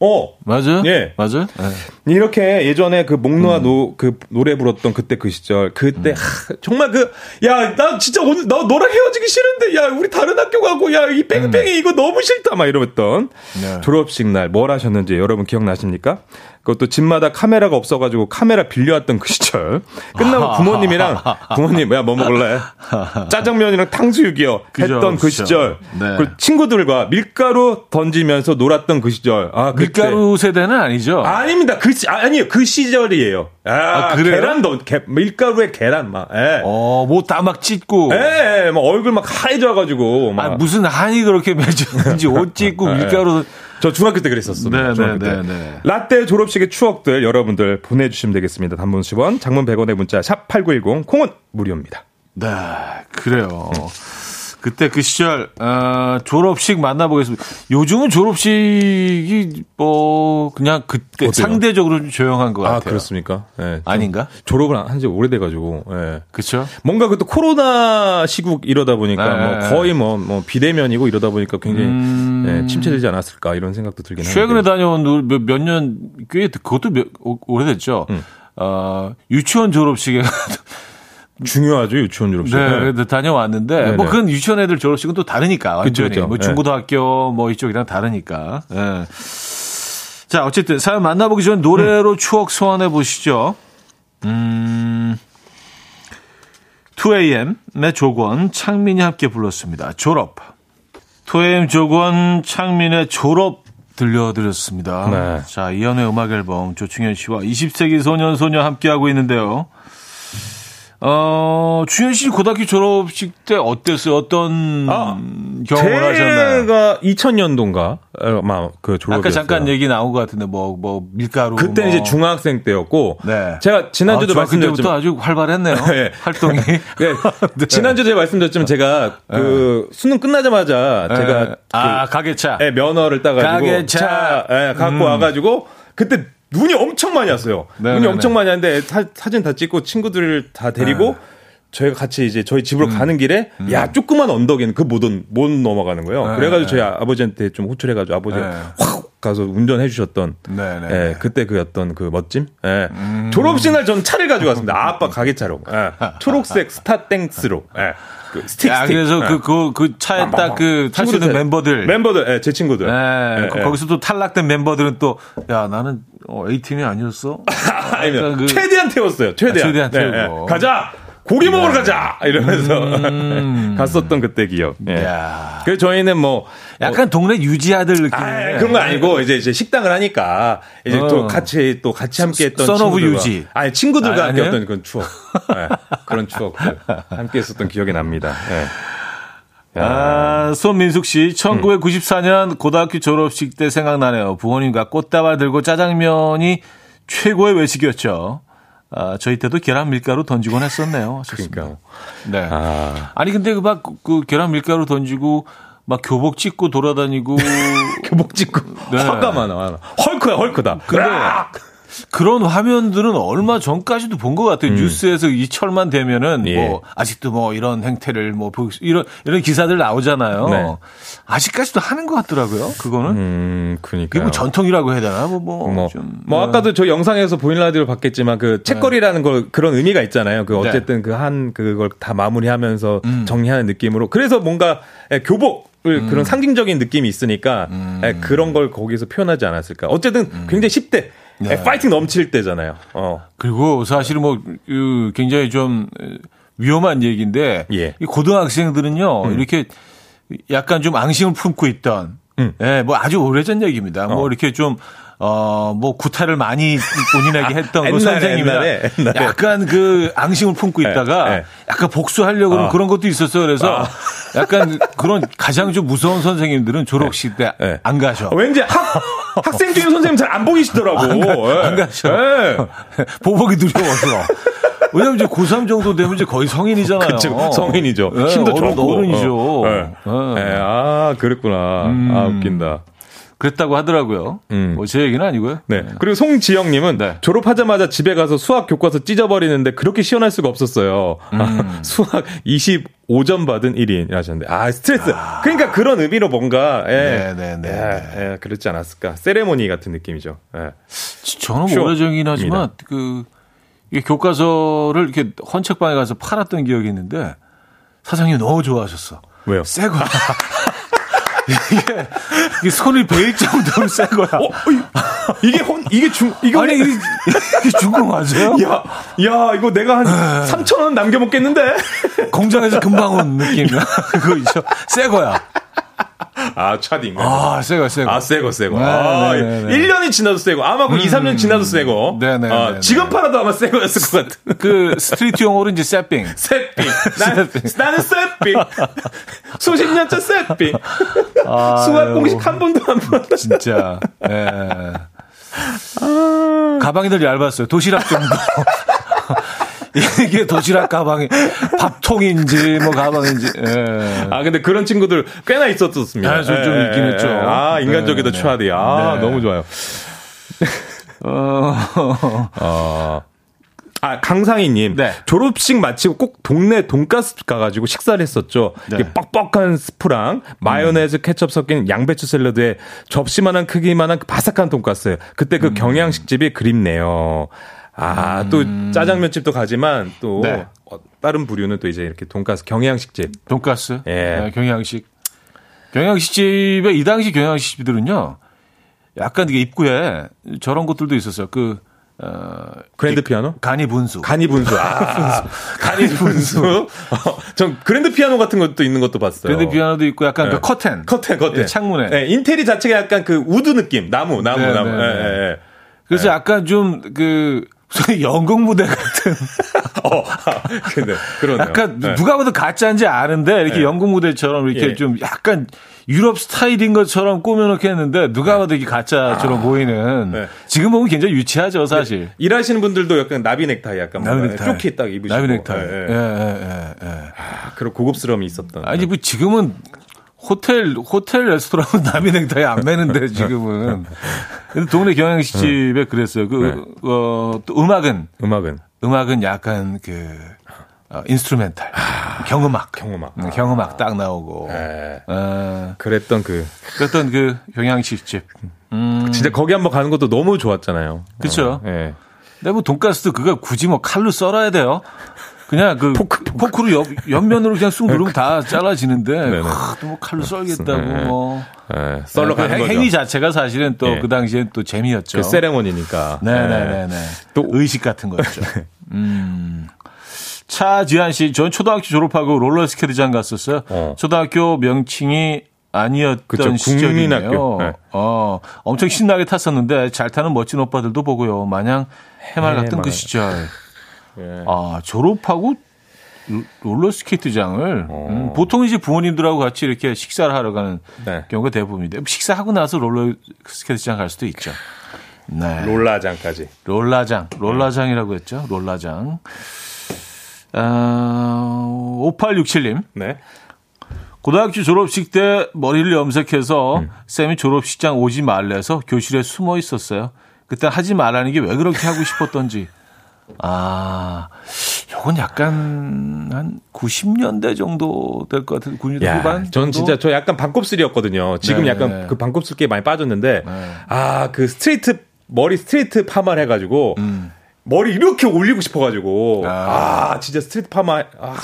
어. 맞아요? 예. 맞아요? 네. 이렇게 예전에 그 목노아 음. 노, 그 노래 불었던 그때 그 시절, 그때, 음. 하, 정말 그, 야, 나 진짜 오늘, 나 너랑 헤어지기 싫은데, 야, 우리 다른 학교 가고, 야, 이 뺑뺑이 음. 이거 너무 싫다, 막 이러던 네. 졸업식 날 뭘 하셨는지 여러분 기억나십니까? 그것도 집마다 카메라가 없어가지고 카메라 빌려왔던 그 시절. 끝나고 부모님이랑 부모님 야 뭐 먹을래? 짜장면이랑 탕수육이요. 했던 그 시절. 네. 그리고 친구들과 밀가루 던지면서 놀았던 그 시절. 아 그때. 밀가루 세대는 아니죠? 아닙니다. 그 시, 아니요 그 시절이에요. 아, 아 계란 던 밀가루에 계란 막. 예. 어 뭐 다 막 찢고. 예, 예, 막 얼굴 막 하얘져가지고. 막. 아, 무슨 한이 그렇게 맺었는지 옷 찢고 예. 밀가루. 저 중학교 때 그랬었어요. 네네네. 네, 네, 네. 라떼 졸업식의 추억들 여러분들 보내주시면 되겠습니다. 단문 10원, 장문 100원의 문자 샵 #8910 콩은 무료입니다. 네, 그래요. 그때 그 시절 어, 졸업식 만나보겠습니다. 요즘은 졸업식이 뭐 그냥 그때 어때요? 상대적으로 좀 조용한 것 아, 같아요. 아 그렇습니까? 네, 아닌가? 졸업을 한 지 오래돼가지고. 네. 그렇죠. 뭔가 그때 코로나 시국 이러다 보니까 네. 뭐 거의 뭐, 뭐 비대면이고 이러다 보니까 굉장히 음... 네, 침체되지 않았을까 이런 생각도 들긴 하는데. 최근에 다녀온 몇 년꽤 그것도 몇, 오래됐죠. 음. 어, 유치원 졸업식에 중요하죠 유치원 졸업식. 네, 네. 다녀왔는데 네네. 뭐 그건 유치원 애들 졸업식은 또 다르니까 완전히 그쵸, 뭐 네. 중고등학교 뭐 이쪽이랑 다르니까. 네. 자 어쨌든 사연 만나보기 전 노래로 음. 추억 소환해 보시죠. 음. 2AM의 조건 창민이 함께 불렀습니다. 졸업. 2AM 조건 창민의 졸업 들려드렸습니다. 네. 자, 이연의 음악 앨범 조충현 씨와 20세기 소년 소녀 함께 하고 있는데요. 어, 주현 씨 고등학교 졸업식 때 어땠어요? 어떤 아, 경험을 하셨나요? 제가 2000년도인가 아마 그 졸업 아까 잠깐 얘기 나온 것 같은데 뭐뭐 뭐 밀가루 그때 뭐. 이제 중학생 때였고 네. 제가 지난주도 아, 말씀드렸지만 아주 활발했네요. 네. 활동이. 네. 네. 지난주 제가 말씀드렸지만 제가 그 네. 수능 끝나자마자 제가 네. 아 그, 가게차 네, 면허를 따 가지고 가게차 차, 네, 갖고 음. 와 가지고 그때 눈이 엄청 많이 왔어요. 네네네. 눈이 네, 엄청 네. 많이 왔는데 사, 사진 다 찍고 친구들 다 데리고 네. 저희가 같이 이제 저희 집으로 음. 가는 길에 음. 야 조그만 언덕에는 그못못 못 넘어가는 거예요. 네. 그래가지고 저희 아버지한테 좀 호출해가지고 아버지가 네. 확 가서 운전해 주셨던 예, 그때 그 어떤 그 멋짐. 예. 음. 졸업식 날 저는 차를 가지고 왔습니다. 아, 아빠 가게 차로. 예. 초록색 스타땡스로. 예. 그 스틱, 야, 스틱. 그래서 그, 그, 그 차에 딱 그 탈 수 있는 멤버들. 멤버들, 예, 제 친구들. 예, 예, 거기서 또 탈락된 멤버들은 또, 야, 나는 어, A팀이 아니었어? 아니면 그 최대한 태웠어요. 최대한. 아, 최대한 태우고. 네, 네. 가자! 고기 먹으러 가자 이러면서 음. 갔었던 그때 기억. 예. 그래서 저희는 뭐 약간 어, 동네 유지아들 느낌. 아, 그런 거 아니고 이제 이제 식당을 하니까 이제 어. 또 같이 또 같이 함께 했던 친구들 유지. 아니 친구들과 아, 함께 했던 그런 추억. 네, 그런 추억들 함께 했었던 기억이 납니다. 네. 아, 손민숙 씨, 1994년 음. 고등학교 졸업식 때 생각나네요. 부모님과 꽃다발 들고 짜장면이 최고의 외식이었죠. 아, 저희 때도 계란 밀가루 던지곤 했었네요. 그러니까. 네. 아. 아니, 근데 그 막, 그 계란 밀가루 던지고 막 교복 찍고 돌아다니고. 교복 찍고. 네. 화가 많아, 헐크야, 헐크다. 근데 그런 화면들은 얼마 전까지도 본 것 같아요. 음. 뉴스에서 이 철만 되면은 예. 뭐 아직도 뭐 이런 행태를 뭐 이런 이런 기사들 나오잖아요. 네. 아직까지도 하는 것 같더라고요. 그거는. 음, 그니까. 뭐 전통이라고 해야 되나? 뭐 뭐. 뭐, 좀, 뭐 네. 아까도 저 영상에서 보인 라디오를 봤겠지만 그 책거리라는 네. 걸 그런 의미가 있잖아요. 그 네. 어쨌든 그 한 그걸 다 마무리하면서 음. 정리하는 느낌으로. 그래서 뭔가 예, 교복 음. 그런 상징적인 느낌이 있으니까 음. 예, 그런 걸 거기서 표현하지 않았을까. 어쨌든 음. 굉장히 10대 네. 파이팅 넘칠 때잖아요. 어. 그리고 사실은 뭐 굉장히 좀 위험한 얘기인데 예. 이 고등학생들은요 음. 이렇게 약간 좀 앙심을 품고 있던 음. 예, 뭐 아주 오래전 얘기입니다. 뭐 어. 뭐 이렇게 좀 어, 뭐, 구타를 많이 본인에게 했던 그 선생님이나 옛날에, 옛날에. 약간 그 앙심을 품고 네, 있다가 네, 네. 약간 복수하려고 어. 그런 것도 있었어요. 그래서 어. 약간 그런 가장 좀 무서운 선생님들은 졸업식 때안 네. 네. 가셔. 왠지 학, 학생 중에 선생님 잘 안 보이시더라고. 안, 가, 안 가셔. 보복이 두려워서. 왜냐면 이제 고3 정도 되면 이제 거의 성인이잖아요. 그쵸, 성인이죠. 힘도 어른, 좋고. 어른이죠. 어. 아, 그랬구나. 음. 아, 웃긴다. 그랬다고 하더라고요. 음. 뭐제 얘기는 아니고요. 네. 네. 그리고 송지영님은 네. 졸업하자마자 집에 가서 수학 교과서 찢어버리는데 그렇게 시원할 수가 없었어요. 음. 아, 수학 25점 받은 1인 하셨는데 아 스트레스. 아. 그러니까 그런 의미로 뭔가 예, 네네네. 네, 네. 예, 예, 그렇지 않았을까. 세레모니 같은 느낌이죠. 예. 저는 오래전이긴 하지만 그 이게 교과서를 이렇게 헌책방에 가서 팔았던 기억이 있는데 사장님 너무 좋아하셨어. 왜요? 새 거. 이게, 이게 손이 베일 정도로 센 거야. 어, 이게 혼, 이게 중, 이거. 아니, 이게, 이게 중국 맞아요? 야, 야, 이거 내가 한 3,000원 남겨 먹겠는데? 공장에서 금방 온 느낌이야. 그거 있죠. 새 거야. 아, 차딩. 아, 새거, 새거. 아, 새거, 새거. 네, 아, 네, 네, 1년이 지나도 새거. 아마 그 음, 2, 3년 지나도 새거. 네네. 아, 네, 지금 팔아도 아마 새거였을 것 같은. 그, street 용어로 이제 새삥. 새삥. 나는, 나는 새삥. 수십 년째 새삥. 아, 수학 공식 한 번도 안 봤다. 진짜. 예. 아. 가방이 들 얇았어요. 도시락 정도. 이게 도시락 가방이 밥통인지 뭐 가방인지. 예. 아 근데 그런 친구들 꽤나 있었었습니다. 아, 좀, 좀 예, 있긴 했죠. 아 인간적이다 네, 추하디. 아 네. 너무 좋아요. 어. 어. 아, 강상희님. 네. 졸업식 마치고 꼭 동네 돈가스 가가지고 식사를 했었죠. 네. 뻑뻑한 스프랑 마요네즈, 케첩 섞인 양배추 샐러드에 접시만한 크기만한 그 바삭한 돈가스. 그때 그 음. 경양식집이 그립네요. 아, 음. 또 짜장면집도 가지만 또 네. 어, 다른 부류는 또 이제 이렇게 돈가스 경양식집. 돈가스? 예. 네, 경양식. 경양식집에 이 당시 경양식집들은요. 약간 이게 입구에 저런 것들도 있었어요. 그 어, 그랜드 피아노? 간이 분수. 간이 분수. 아, 간이 분수. 어, 전 그랜드 피아노 같은 것도 있는 것도 봤어요. 그랜드 피아노도 있고 약간 네. 그 커튼. 커튼, 커튼. 네, 창문에. 네, 인테리어 자체가 약간 그 우드 느낌. 나무, 나무, 네, 나무. 네, 네. 네. 그래서 약간 좀 그 소위 연극 무대 같은. 어, 근데 그런 약간 네. 누가 봐도 가짜인지 아는데 이렇게 네. 연극 무대처럼 이렇게 예. 좀 약간 유럽 스타일인 것처럼 꾸며놓게 했는데 누가 네. 봐도 이게 가짜처럼 아. 보이는. 네. 지금 보면 굉장히 유치하죠 사실. 네. 일하시는 분들도 약간 나비 넥타이 약간 나비 넥타이. 조끼 딱 입으시고. 나비 넥타이. 예, 예, 예. 예. 아, 그런 고급스러움이 있었던. 아니 뭐 지금은 호텔 호텔 레스토랑은 나비 넥타이 안 매는데 지금은. 근데 동네 경양식집에 그랬어요. 그 네. 어, 또 음악은 음악은 음악은 약간 그 어, instrumental 아, 경음악 경음악 음, 경음악 딱 나오고 네. 어, 그랬던 그 그랬던 그 경양식집 음. 진짜 거기 한번 가는 것도 너무 좋았잖아요. 그렇죠. 어, 네. 근데 뭐 돈가스도 그거 굳이 뭐 칼로 썰어야 돼요. 그냥 그 포크, 포크. 로 옆, 옆면으로 그냥 쑥 누르면 다 잘라지는데 아, 또뭐 칼로 썰겠다고 네. 뭐 네. 썰러 가는 그. 행위 자체가 사실은 또그 네. 당시엔 또 재미였죠. 그 세레모니니까. 네네네네. 네. 또 의식 같은 거였죠. 음. 차지한 씨, 전 초등학교 졸업하고 롤러스케이트장 갔었어요. 어. 초등학교 명칭이 아니었던 그쵸, 시절이네요. 네. 어, 엄청 신나게 탔었는데 잘 타는 멋진 오빠들도 보고요. 마냥 해맑았던 그 시절. 예. 아, 졸업하고 롤러스케이트장을 어. 음, 보통 이제 부모님들하고 같이 이렇게 식사를 하러 가는 네. 경우가 대부분인데 식사하고 나서 롤러스케이트장 갈 수도 있죠. 네. 롤라장까지. 롤라장, 롤라장이라고 했죠. 롤라장. 어, 5867님. 네. 고등학교 졸업식 때 머리를 염색해서 음. 쌤이 졸업식장 오지 말래서 교실에 숨어 있었어요. 그때 하지 말라는 게 왜 그렇게 하고 싶었던지. 아, 요건 약간 한 90년대 정도 될 것 같은 90년대 야, 후반? 전 진짜 저 약간 반곱슬이었거든요. 지금 네. 약간 그 반곱슬기에 많이 빠졌는데 네. 아, 그 스트레이트 머리 스트레이트 파마를 해 가지고 음. 머리 이렇게 올리고 싶어가지고 아, 아 진짜 스트레이트 파마 아,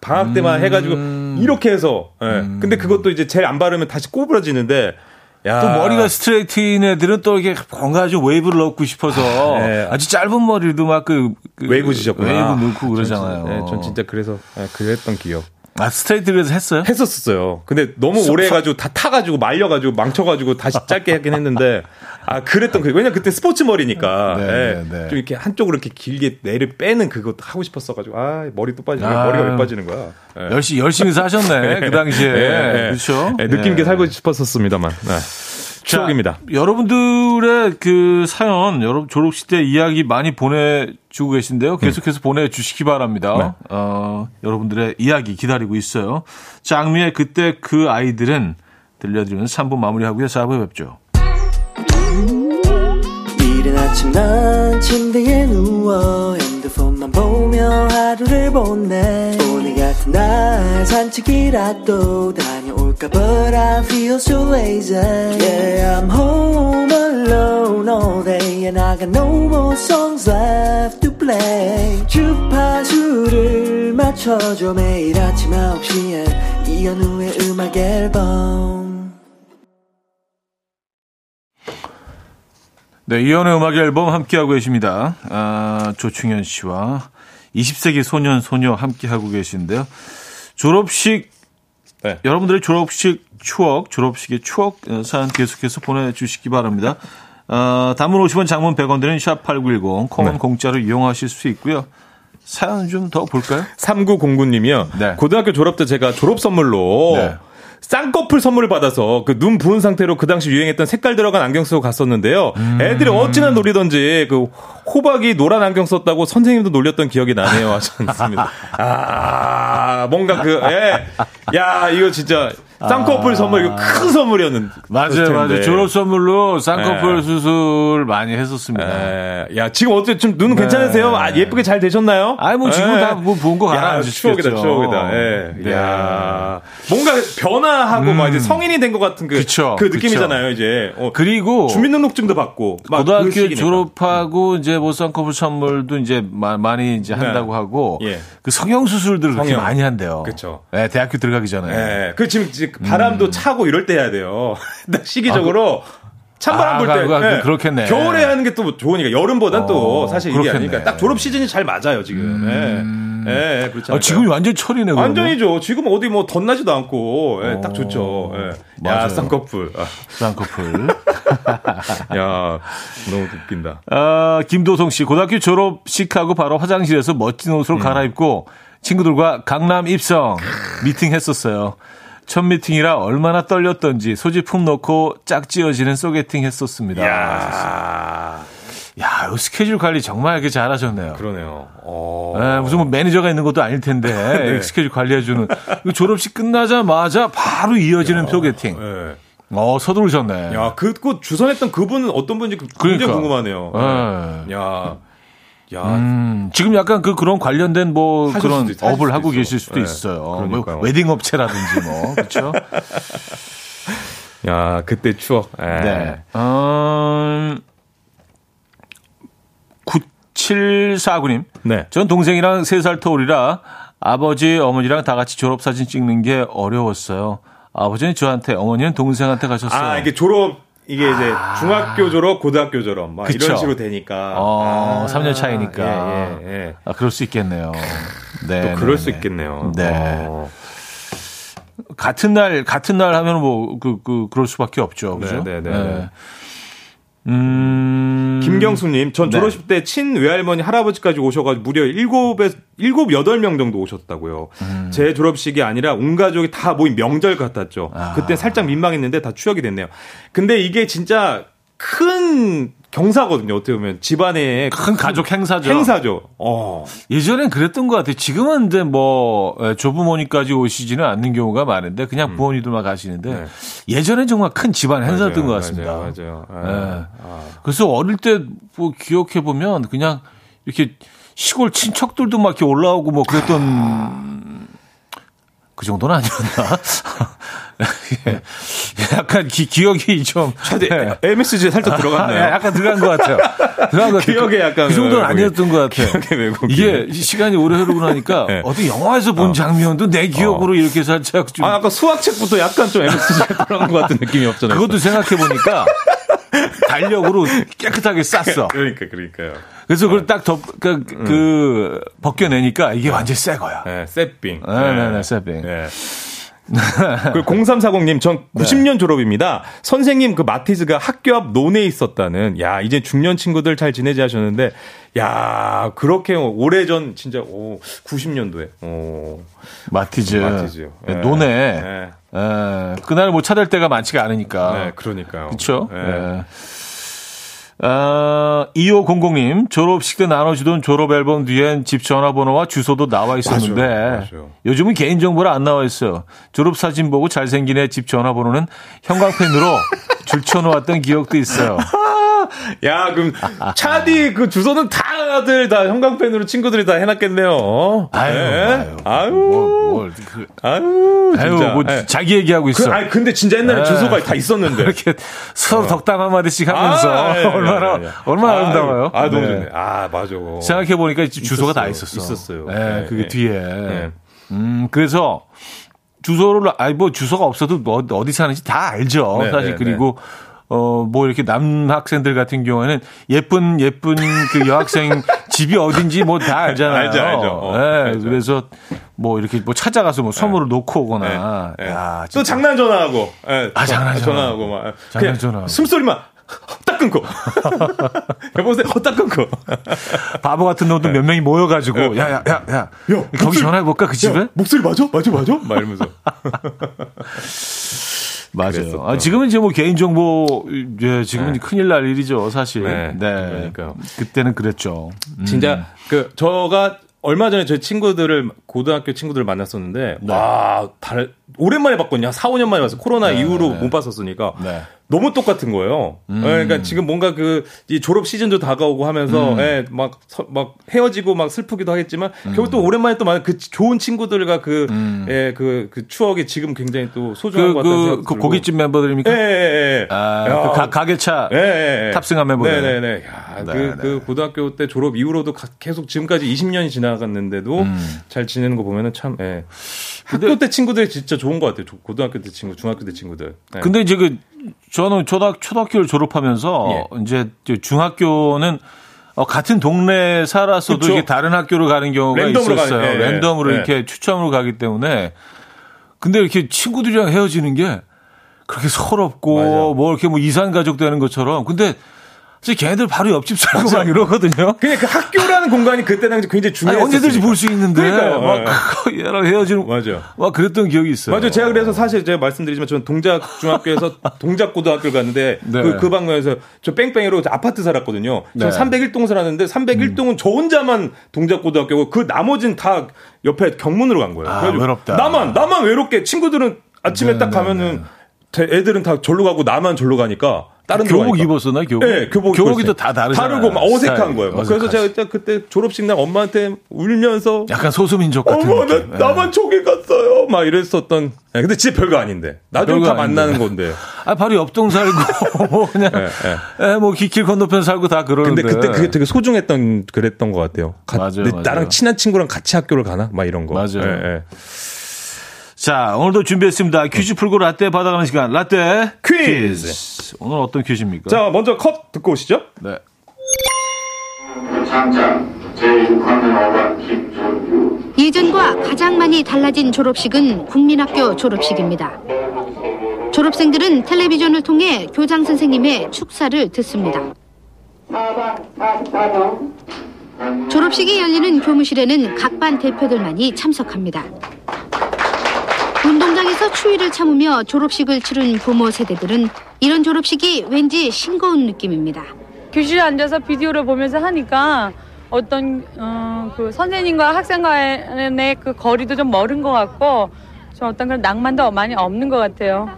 방학 때만 음. 해가지고 이렇게 해서 예. 음. 근데 그것도 이제 젤 안 바르면 다시 꼬부러지는데 야. 또 머리가 스트레이트인 애들은 또 이게 뭔가 좀 웨이브를 넣고 싶어서 네. 아주 짧은 머리도 막그 그 웨이브 지셨구나. 웨이브 넣고 그러잖아요. 전, 네, 전 진짜 그래서 네, 그랬던 기억. 아 스트레이트 그래서 했어요? 했었었어요. 근데 너무 오래 해가지고 다 타가지고 말려가지고 망쳐가지고 다시 짧게 하긴 했는데 아 그랬던 그 왜냐 그때 스포츠 머리니까 네, 네, 네. 좀 이렇게 한쪽으로 이렇게 길게 내를 빼는 그거 하고 싶었어가지고 아 머리 또 빠지는 아, 머리가 왜 빠지는 거야? 네. 열심히 열심히 사셨네 그 당시에 그렇죠. 느낌 있게 살고 싶었었습니다만. 추억입니다. 자, 여러분들의 그 사연, 여러분 졸업식 때 이야기 많이 보내주고 계신데요. 계속해서 음. 보내주시기 바랍니다. 네. 어, 여러분들의 이야기 기다리고 있어요. 장미의 그때 그 아이들은 들려드리면서 3부 마무리하고요. 4부에 뵙죠. 이른 아침 난 침대에 누워 핸드폰만 보며 하루를 보내 오늘 같은 날 산책이라도 다 볼까 But I feel so lazy Yeah I'm home alone all day And I got no more songs left to play 주파수를 맞춰줘 매일 아침 9시에 이현우의 음악 앨범 네, 이현우의 음악 앨범 함께하고 계십니다. 아, 조충현 씨와 20세기 소년, 소녀 함께하고 계신데요. 졸업식 네. 여러분들의 졸업식 추억, 졸업식의 추억 어, 사연 계속해서 보내주시기 바랍니다. 어, 단문 50원, 장문 100원 드는 샵8910, 콩은 네. 공짜로 이용하실 수 있고요. 사연 좀 더 볼까요? 3909님이요. 네. 고등학교 졸업 때 제가 졸업 선물로 네. 쌍꺼풀 선물을 받아서 그 눈 부은 상태로 그 당시 유행했던 색깔 들어간 안경 쓰고 갔었는데요. 음. 애들이 어찌나 노리던지 그 호박이 노란 안경 썼다고 선생님도 놀렸던 기억이 나네요. 하셨습니다. 아, 뭔가 그, 예. 야, 이거 진짜 쌍꺼풀 아. 선물 이거 큰 선물이었는데. 맞아요, 맞아요. 졸업 선물로 쌍꺼풀 네. 수술 많이 했었습니다. 네. 야, 지금 어때 좀 눈은 네. 괜찮으세요? 아, 예쁘게 잘 되셨나요? 아니 뭐 지금 다뭐 본거 가라. 추억이다, 추억이다. 예. 네. 야. 뭔가 변화하고 음. 막 이제 성인이 된 것 같은 그, 그쵸, 그 느낌이잖아요, 그쵸. 이제. 어, 그리고 주민등록증도 받고 고등학교 그 졸업하고 이제 뭐 쌍꺼풀 선물도 이제 많이 이제 네. 한다고 하고 예. 그 성형 수술들을 성형. 그렇게 많이 한대요. 그렇죠. 네, 대학교 들어가기 전에. 네. 그 지금 바람도 음. 차고 이럴 때 해야 돼요. 시기적으로 아, 그, 찬바람 아, 불 때. 아, 네. 그렇겠네. 겨울에 하는 게 또 좋으니까 여름보단 어, 또 사실 이게 그렇겠네. 아니니까 딱 졸업 시즌이 잘 맞아요 지금. 음. 예, 네. 그렇죠. 아, 지금 완전 철이네. 그러면. 완전이죠. 지금 어디 뭐 덧나지도 않고 예, 딱 좋죠. 예. 야 쌍꺼풀. 아. 쌍꺼풀. 야 너무 웃긴다. 아, 김도성 씨 고등학교 졸업식하고 바로 화장실에서 멋진 옷으로 음. 갈아입고 친구들과 강남 입성 미팅했었어요. 첫 미팅이라 얼마나 떨렸던지 소지품 넣고 짝지어지는 소개팅 했었습니다. 야, 야, 스케줄 관리 정말 이렇게 잘하셨네요. 그러네요. 네, 무슨 뭐 매니저가 있는 것도 아닐 텐데 네. 스케줄 관리해주는 졸업식 끝나자마자 바로 이어지는 야, 소개팅. 네. 어, 서두르셨네. 야, 그, 그 주선했던 그분은 어떤 분인지 굉장히 그러니까. 궁금하네요. 네. 야. 야, 음, 지금 약간 그 그런 관련된 뭐 그런 수도, 업을 하고 있어. 계실 수도 네. 있어요. 뭐 웨딩 업체라든지 뭐 그렇죠. 야, 그때 추억. 에. 네. 음, 9749님. 네. 전 동생이랑 3살 터울이라 아버지, 어머니랑 다 같이 졸업사진 찍는 게 어려웠어요. 아버지는 저한테, 어머니는 동생한테 가셨어요. 아, 이게 졸업 이게 이제 아. 중학교 졸업, 고등학교 졸업 막 그쵸. 이런 식으로 되니까. 어, 아. 3년 차이니까. 예, 예, 예. 아, 그럴 수 있겠네요. 네, 또 그럴 네, 수 네. 있겠네요. 네. 어. 같은 날 같은 날 하면 뭐그그 그, 그 럴 수밖에 없죠. 그죠? 네, 네, 네. 네. 음. 김경수님, 전 네. 졸업식 때친 외할머니, 할아버지까지 오셔가지고 무려 일곱에, 일곱, 여덟 명 정도 오셨다고요. 음. 제 졸업식이 아니라 온 가족이 다 모인 명절 같았죠. 아. 그때 살짝 민망했는데 다 추억이 됐네요. 근데 이게 진짜 큰 경사거든요. 어떻게 보면 집안의 큰 가족 행사죠. 행사죠. 어. 예전엔 그랬던 것 같아요. 지금은 근데 뭐 예, 조부모님까지 오시지는 않는 경우가 많은데 그냥 음. 부모님들만 가시는데 네. 예전엔 정말 큰 집안 행사였던 것 같습니다. 맞아요. 맞아요. 네. 아. 그래서 어릴 때 뭐 기억해 보면 그냥 이렇게 시골 친척들도 막 이렇게 올라오고 뭐 그랬던 아. 그 정도는 아니었나? 예. 약간 기, 기억이 좀. 네. MSG에 살짝 들어갔네요. 아, 약간 들어간 것 같아요. 들어간 것 같아요. 기억에 약간. 그 정도는 아니었던 것 같아요. 이게 시간이 오래 흐르고 나니까 네. 어디 영화에서 본 어. 장면도 내 기억으로 어. 이렇게 살짝 좀. 아, 아까 수학책부터 약간 좀 MSG에 들어간 것 같은 느낌이 없잖아요. 그것도 생각해보니까 달력으로 깨끗하게 쌌어. 그러니까, 그러니까요. 그래서 그걸 딱 덮, 그, 음. 그, 벗겨내니까 이게 완전 새 거야. 네, 새빙. 네네네, 네, 새빙. 네. 그 0340님, 전 90년 네. 졸업입니다. 선생님 그 마티즈가 학교 앞 논에 있었다는, 야, 이제 중년 친구들 잘 지내지 하셨는데, 야, 그렇게 오래 전, 진짜, 오, 90년도에, 오. 마티즈. 마티즈. 네. 논에. 네. 네. 그날 뭐 찾을 때가 많지가 않으니까. 네, 그러니까요. 그쵸? 네. 어, 2500님, 졸업식 때 나눠주던 졸업 앨범 뒤엔 집 전화번호와 주소도 나와 있었는데, 맞아요, 맞아요. 요즘은 개인정보를 안 나와 있어요. 졸업 사진 보고 잘생긴 애 집 전화번호는 형광펜으로 줄쳐놓았던 기억도 있어요. 야, 그럼 차디 그 주소는 다 들 다 형광펜으로 친구들이 다 해놨겠네요. 아유, 네? 아유, 아유, 뭘, 뭘, 그, 아유, 아유, 뭐 네. 자기 얘기하고 있어. 그, 아니, 근데 진짜 옛날에 네. 주소가 다 있었는데 이렇게 서로 어. 덕담 한 마디씩 하면서 아, 예, 예, 얼마나 예, 예. 얼마나 아, 아름다워요. 아, 너무 네. 좋네. 아, 맞아. 생각해 보니까 주소가 다 있었어. 있었어요. 네, 그게 뒤에. 음, 그래서. 주소를 아니 뭐 주소가 없어도 뭐 어디 사는지 다 알죠. 네, 사실 네, 그리고 네. 어, 뭐 이렇게 남학생들 같은 경우에는 예쁜, 예쁜 그 여학생 집이 어딘지 뭐 다 알잖아요. 알죠, 알죠. 어, 네, 알죠. 그래서 뭐 이렇게 뭐 찾아가서 뭐 선물을 네. 놓고 오거나. 네. 야, 또 장난 전화하고. 네, 아, 장난 전화하고 막. 장난 전화. 숨소리만. 딱 끊고. 여보세요? 딱 끊고. 바보 같은 놈도 몇 명이 모여가지고, 야, 야, 야, 야. 야 거기 전화해볼까, 그 집에? 야, 목소리 맞아? 맞아, 맞아? 막 이러면서. 맞아요. 아, 지금은 이제 뭐 개인정보, 예, 지금은 네. 큰일 날 일이죠, 사실. 네. 네. 그러니까요. 그때는 그랬죠. 음. 진짜, 그, 저가 얼마 전에 저희 친구들을, 고등학교 친구들을 만났었는데, 네. 와, 달, 오랜만에 봤거든요. 4, 5년 만에 봤어요. 코로나 네, 이후로 네. 못 봤었으니까. 네. 너무 똑같은 거예요. 음. 네, 그러니까 지금 뭔가 그 졸업 시즌도 다가오고 하면서 음. 예, 막, 막 헤어지고 막 슬프기도 하겠지만 음. 결국 또 오랜만에 또 많은 그 좋은 친구들과 그, 음. 예, 그, 그 추억이 지금 굉장히 또 소중한 그, 것 같아요. 그, 그 고깃집 멤버들입니까? 예, 예, 예. 아, 그 가, 가게차 예, 예, 예. 탑승한 멤버들. 네네네. 네, 네. 야, 그, 네, 그, 그 고등학교 때 졸업 이후로도 계속 지금까지 20년이 지나갔는데도 음. 잘 지내는 거 보면은 참, 예. 학교 때 친구들이 진짜 좋은 것 같아요. 고등학교 때 친구, 중학교 때 친구들. 네. 근데 이제 그 저는 초등 초등학교를 졸업하면서 예. 이제 중학교는 어, 같은 동네에 살았어도 그쵸? 이게 다른 학교로 가는 경우가 랜덤으로 있었어요. 가는, 예, 랜덤으로 예. 이렇게 추첨으로 가기 때문에 근데 이렇게 친구들이랑 헤어지는 게 그렇게 서럽고 맞아. 뭐 이렇게 뭐 이산 가족 되는 것처럼 근데 걔네들 바로 옆집 살고 막 이러거든요. 그냥 그 학교라는 공간이 그때 당시 굉장히 중요했어요. 언제든지 볼 수 있는데 그러니까요. 막 네. 얘랑 헤어지는 맞아. 막 그랬던 기억이 있어요. 맞아요. 제가 그래서 사실 제가 말씀드리지만 저는 동작 중학교에서 동작 고등학교를 갔는데 네. 그, 그 방면에서 저 뺑뺑이로 아파트 살았거든요. 저 네. 301동 살았는데 301동은 음. 저 혼자만 동작 고등학교고 그 나머지는 다 옆에 경문으로 간 거예요. 아, 외롭다. 나만 나만 외롭게 친구들은 아침에 네, 딱 네, 가면은 네. 애들은 다 절로 가고 나만 절로 가니까 다른 교복 입었었나 교복? 네, 교복 교복이 또 다 다르잖아요. 다르고 막 어색한 거예요. 막 그래서 제가 그때 졸업식 날 엄마한테 울면서 약간 소수민족 같은 어머, 나, 네. 나만 저기 갔어요. 막 이랬었던. 네, 근데 진짜 별거 아닌데. 나중에 다 만나는 건데. 아, 바로 옆동 살고 뭐 그냥 네, 네. 네, 뭐길 건너편 살고 다 그러는데. 근데 그때 그게 되게 소중했던 그랬던 것 같아요. 가, 맞아요, 맞아요. 나랑 친한 친구랑 같이 학교를 가나? 막 이런 거. 맞아요. 네, 네. 자, 오늘도 준비했습니다. 퀴즈 풀고 라떼 받아가는 시간. 라떼 퀴즈. 퀴즈. 오늘 어떤 퀴즈입니까? 자, 먼저 컷 듣고 오시죠. 네. 장장 제6학년 5반 김준규 예전과 가장 많이 달라진 졸업식은 국민학교 졸업식입니다. 졸업생들은 텔레비전을 통해 교장 선생님의 축사를 듣습니다. 졸업식이 열리는 교무실에는 각 반 대표들만이 참석합니다. 운동장에서 추위를 참으며 졸업식을 치른 부모 세대들은 이런 졸업식이 왠지 싱거운 느낌입니다. 교실에 앉아서 비디오를 보면서 하니까 어떤 어, 그 선생님과 학생 간의 그 거리도 좀 멀은 것 같고 좀 어떤 그런 낭만도 많이 없는 것 같아요.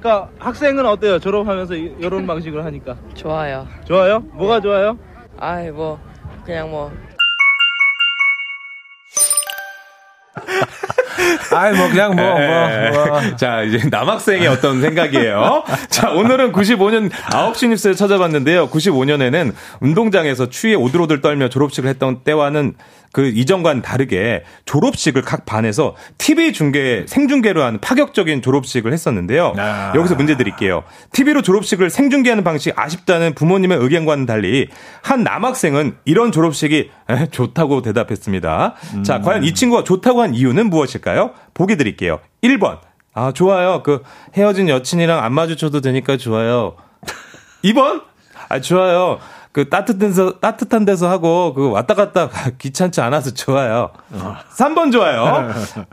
그러니까 학생은 어때요? 졸업하면서 이런 방식으로 하니까 좋아요. 좋아요? 뭐가 좋아요? 아이 뭐 그냥 뭐 아이, 뭐, 그냥 뭐, 뭐, 뭐. 자, 이제 남학생의 어떤 생각이에요. 자, 오늘은 95년 9시 뉴스를 찾아봤는데요. 95년에는 운동장에서 추위에 오들오들 떨며 졸업식을 했던 때와는 그 이전과는 다르게 졸업식을 각 반에서 TV 중계, 생중계로 하는 파격적인 졸업식을 했었는데요. 아. 여기서 문제 드릴게요. TV로 졸업식을 생중계하는 방식 아쉽다는 부모님의 의견과는 달리 한 남학생은 이런 졸업식이 좋다고 대답했습니다. 음. 자, 과연 이 친구가 좋다고 한 이유는 무엇일까요? 보기 드릴게요. 1번. 아, 좋아요. 그 헤어진 여친이랑 안 마주쳐도 되니까 좋아요. 2번. 아, 좋아요. 그 따뜻한 데서 따뜻한 데서 하고 그 왔다 갔다 귀찮지 않아서 좋아요. 어. 3번 좋아요.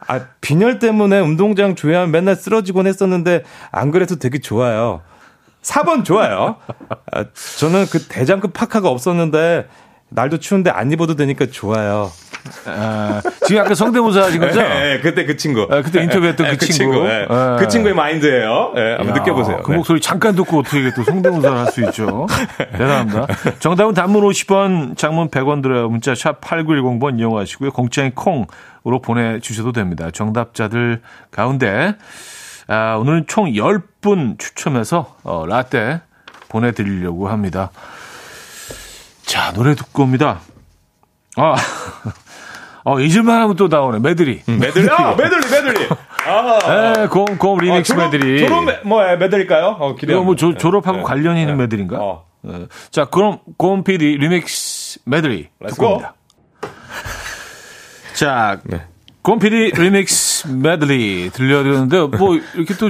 아 빈혈 때문에 운동장 조회하면 맨날 쓰러지곤 했었는데 안 그래도 되게 좋아요. 4번 좋아요. 아, 저는 그 대장급 파카가 없었는데 날도 추운데 안 입어도 되니까 좋아요. 아, 지금 아까 성대모사 하신 거죠? 네, 네, 그때 그 친구. 아, 그때 인터뷰했던 네, 그, 그, 친구. 친구 네. 그 친구의 마인드예요. 네, 한번 야, 느껴보세요. 그 목소리 잠깐 듣고 어떻게 또 성대모사를 할 수 있죠? 대단합니다. 정답은 단문 50원, 장문 100원 들어요. 문자 샵 8910번 이용하시고요. 공짜인 콩으로 보내주셔도 됩니다. 정답자들 가운데 아, 오늘은 총 10분 추첨해서 어, 라떼 보내드리려고 합니다. 자, 노래 듣고 옵니다. 아, 어, 잊을만 하면 또 나오네. 메들리. 음, 메들리. 아, 메들리, 메들리. 아, 네, 곰, 곰 리믹스 아, 졸업, 메들리. 졸업, 뭐, 메들릴까요? 어, 기대합니다. 뭐, 조, 졸업하고 네. 관련 있는 네. 메들리인가? 어. 네. 자, 그럼, 곰 PD remix 메들리. 듣고 옵니다. 자, 네. 곰 PD remix 메들리 들려드렸는데, 뭐, 이렇게 또,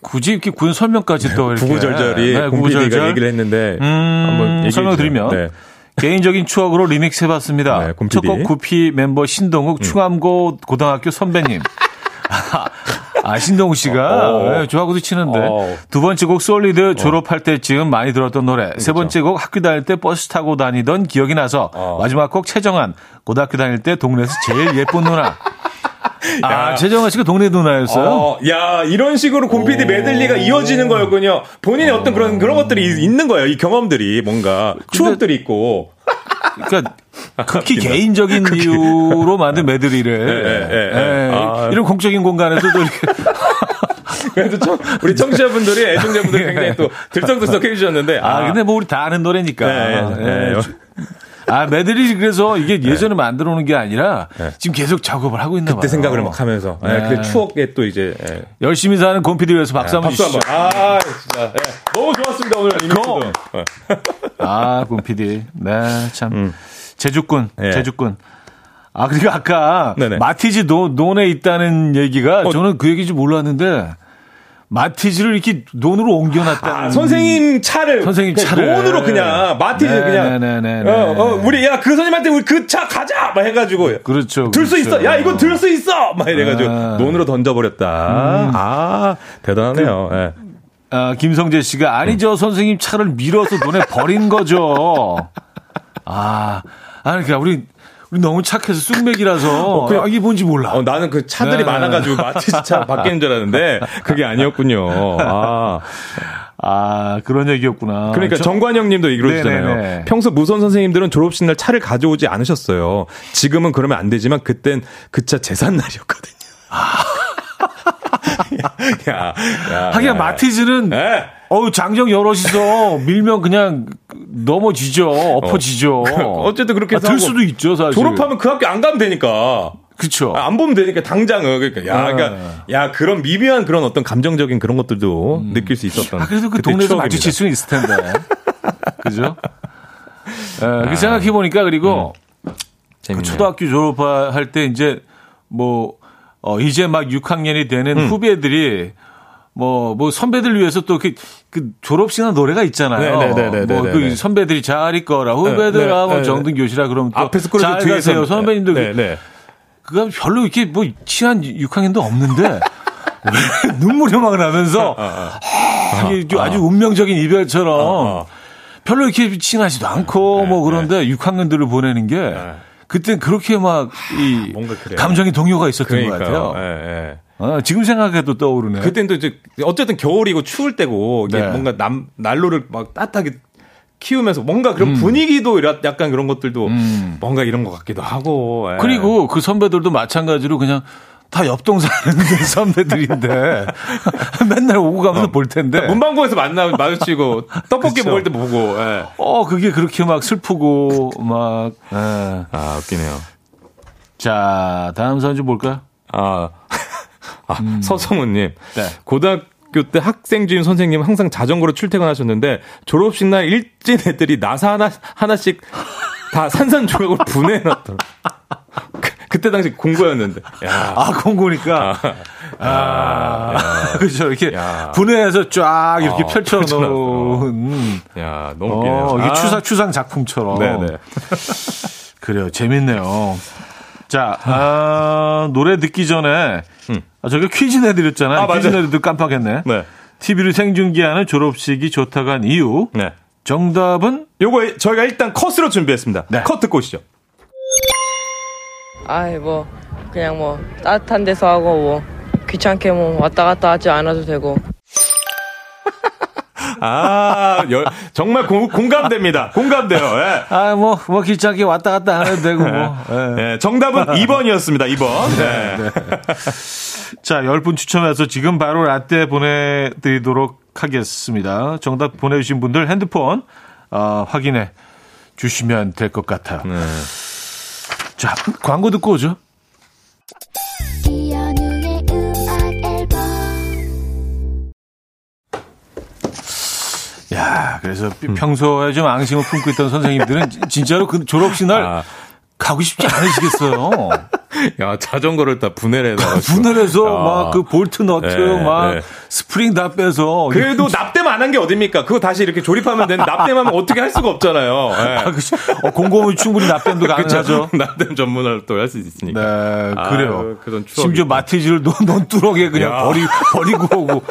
굳이 이렇게 군 설명까지 또 이렇게 구구절절이 네, 구구절절 얘기를 했는데 음, 한번 설명드리면 네. 개인적인 추억으로 리믹스 해봤습니다. 네, 첫곡 구피 멤버 신동욱 음. 충암고 고등학교 선배님. 아, 신동욱 씨가 어, 어. 네, 좋아하고도 치는데 어. 두 번째 곡 솔리드 어. 졸업할 때쯤 많이 들었던 노래. 그렇죠. 세 번째 곡 학교 다닐 때 버스 타고 다니던 기억이 나서 어. 마지막 곡 최정한 고등학교 다닐 때 동네에서 제일 예쁜 누나. 아, 최정아 씨가 동네 누나였어요? 어, 야, 이런 식으로 곰피디 메들리가 이어지는 거였군요. 본인의 어. 떤 그런, 그런 것들이 있는 거예요. 이 경험들이 뭔가. 추억들이 있고. 그러니까 극히 개인적인 이유로 만든 메들리를 네, 네, 네, 네. 아. 이런 공적인 공간에서도 이렇게 그래도 청, 우리 청취자분들이 애청자분들이 굉장히 또 들썩들썩 해주셨는데 아, 아, 근데 뭐 우리 다 아는 노래니까 네, 네. 네. 아, 메들리 그래서 이게 네. 예전에 만들어 놓은 게 아니라 네. 지금 계속 작업을 하고 있나 봐요. 그때 생각을 막 하면서. 네. 그 추억에 또 이제 네. 열심히 사는 곰피디 위해서 박수 한번 주시죠. 아, 진짜. 네. 너무 좋았습니다, 오늘 이미도 아, 곰피디. 네, 참. 음. 재주꾼, 재주꾼. 아, 그리고 아까 네네. 마티즈 노, 논에 있다는 얘기가 어, 저는 그 얘기 좀 몰랐는데 마티즈를 이렇게 논으로 옮겨놨다. 아, 선생님 차를 선생님 차를 논으로 그냥 마티즈 네, 그냥 네, 네, 네, 어, 어, 우리 야 그 선생님한테 우리 그 차 가자 막 해가지고 그렇죠. 들수 그렇죠. 있어. 야 이거 들 수 있어. 막 이래가지고 아. 논으로 던져버렸다. 음. 아 대단하네요. 그, 네. 아, 김성재 씨가 아니죠 음. 선생님 차를 밀어서 논에 버린 거죠. 아, 아 그러니까 우리 우리 너무 착해서 쑥맥이라서 어, 그, 아, 이게 뭔지 몰라. 어, 나는 그 차들이 네. 많아가지고 마티즈 차 바뀌는 줄 알았는데 그게 아니었군요. 아. 아, 그런 얘기였구나. 그러니까 저... 정관영 님도 이러시잖아요. 평소 무선 선생님들은 졸업식 날 차를 가져오지 않으셨어요. 지금은 그러면 안 되지만 그땐 그 차 재산 날이었거든요. 아. 야, 야, 하긴 야, 마티즈는 네. 어우 장정 여럿이서 밀면 그냥 넘어지죠, 엎어지죠. 어. 어쨌든 그렇게 아, 들 수도 있죠, 사실. 졸업하면 그 학교 안 가면 되니까. 그렇죠. 아, 안 보면 되니까 당장은 그러니까 야, 아. 그러니까 야 그런 미묘한 그런 어떤 감정적인 그런 것들도 음. 느낄 수 있었던. 아 그래도 그 동네에서 마주칠 수는 있을 텐데. 그죠? 에, 아. 생각해 보니까 그리고. 음. 그 초등학교 졸업할 때 이제 뭐 어, 이제 막 6학년이 되는 음. 후배들이 뭐, 뭐 선배들 위해서 또 그, 그 졸업식이나 노래가 있잖아요. 네네네. 뭐그 선배들이 잘 있거라 후배들아 뭐 정등 교시라 그러면 또 앞에서 잘 가세요 선배님들. 네네. 그건 별로 이렇게 뭐 친한 6학년도 없는데 눈물이 막 나면서 아, 아, 아. 아, 아주 운명적인 이별처럼 별로 이렇게 친하지도 않고 네, 뭐 그런데 네. 6학년들을 보내는 게 네. 그땐 그렇게 막이 감정의 동요가 있었던 그러니까요. 것 같아요. 아, 지금 생각해도 떠오르네. 그땐 또 이제 어쨌든 겨울이고 추울 때고 네. 뭔가 남 난로를 막 따뜻하게 키우면서 뭔가 그런 음. 분위기도 약간 그런 것들도 음. 뭔가 이런 것 같기도 하고. 예. 그리고 그 선배들도 마찬가지로 그냥 다 옆동 사는 선배들인데 맨날 오고 가면서 어. 볼 텐데 문방구에서 만나 마주치고 떡볶이 먹을 때 보고 예. 어 그게 그렇게 막 슬프고 막 예. 아 웃기네요. 자 다음 사연 좀 볼까요? 아, 아 음. 서성우님 네. 고등학교 때 학생 주임 선생님 항상 자전거로 출퇴근하셨는데 졸업식 날 일진 애들이 나사 하나 하나씩 다 산산조각으로 분해해놨더라. 그때 당시 공고였는데. 야. 아, 공고니까. 아, 아, 그렇죠. 이렇게 야. 분해해서 쫙 이렇게 어, 펼쳐 놓은. 야, 너무 웃기네요. 어, 이게 아. 추상, 추상 작품처럼. 네네. 그래요. 재밌네요. 자, 아, 노래 듣기 전에, 음. 아, 저희가 퀴즈 내드렸잖아요. 아, 퀴즈 내드도 깜빡했네. 네. TV를 생중계하는 졸업식이 좋다고 한 이유. 네. 정답은? 요거 저희가 일단 컷으로 준비했습니다. 네. 컷 듣고 오시죠. 아이 뭐 그냥 뭐 따뜻한 데서 하고 뭐 귀찮게 뭐 왔다 갔다 하지 않아도 되고 아, 여, 정말 공, 공감됩니다. 공감돼요. 예. 아, 뭐, 뭐, 귀찮게 왔다 갔다 안 해도 되고, 뭐. 예. 예, 정답은 2번이었습니다, 2번. 네. 네. 자, 10분 추첨해서 지금 바로 라떼 보내드리도록 하겠습니다. 정답 보내주신 분들 핸드폰, 어, 확인해 주시면 될 것 같아요. 네. 자, 광고 듣고 오죠. 야, 그래서 음. 평소에 좀 앙심을 품고 있던 선생님들은 진짜로 그 졸업식 날 아. 가고 싶지 않으시겠어요. 야, 자전거를 다 분해를 해서. 분해를 해서 막 그 볼트 너트 네, 막 네. 스프링 다 빼서. 그래도 납땜 안 한 게 어딥니까? 그거 다시 이렇게 조립하면 되는 납땜하면 어떻게 할 수가 없잖아요. 네. 아, 어, 공공은 충분히 납땜도 가능하죠. 납땜 전문을 또 할 수 있으니까. 네, 그래요. 아, 심지어 마티즈를 논, 논두렁에 그냥 버리, 버리고 오고.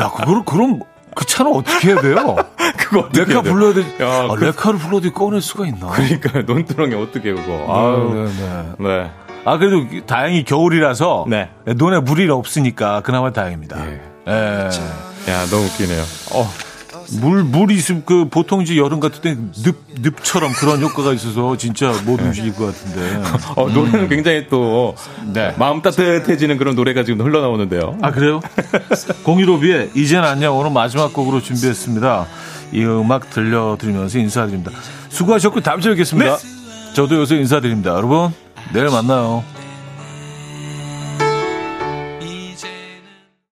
야, 그거를, 그럼 그 차는 어떻게 해야 돼요? 그거 어떻게 레카 불러야 돼. 야, 아, 그... 레카를 불러도 꺼낼 수가 있나? 그러니까 논두렁에 어떻게 그거. 아, 네, 네. 네. 아 그래도 다행히 겨울이라서 네. 논에 물이 없으니까 그나마 다행입니다. 예. 예. 야 너무 웃기네요. 어. 물, 물 있으면 그 보통 이제 여름 같은 때 늪, 늪처럼 그런 효과가 있어서 진짜 못 네. 움직일 것 같은데. 어, 노래는 음. 굉장히 또 네. 마음 따뜻해지는 그런 노래가 지금 흘러나오는데요. 아, 그래요? 공유로비의 이젠 안녕 오늘 마지막 곡으로 준비했습니다. 이 음악 들려드리면서 인사드립니다. 수고하셨고 다음 주에 뵙겠습니다. 네. 저도 요새 인사드립니다. 여러분, 내일 만나요.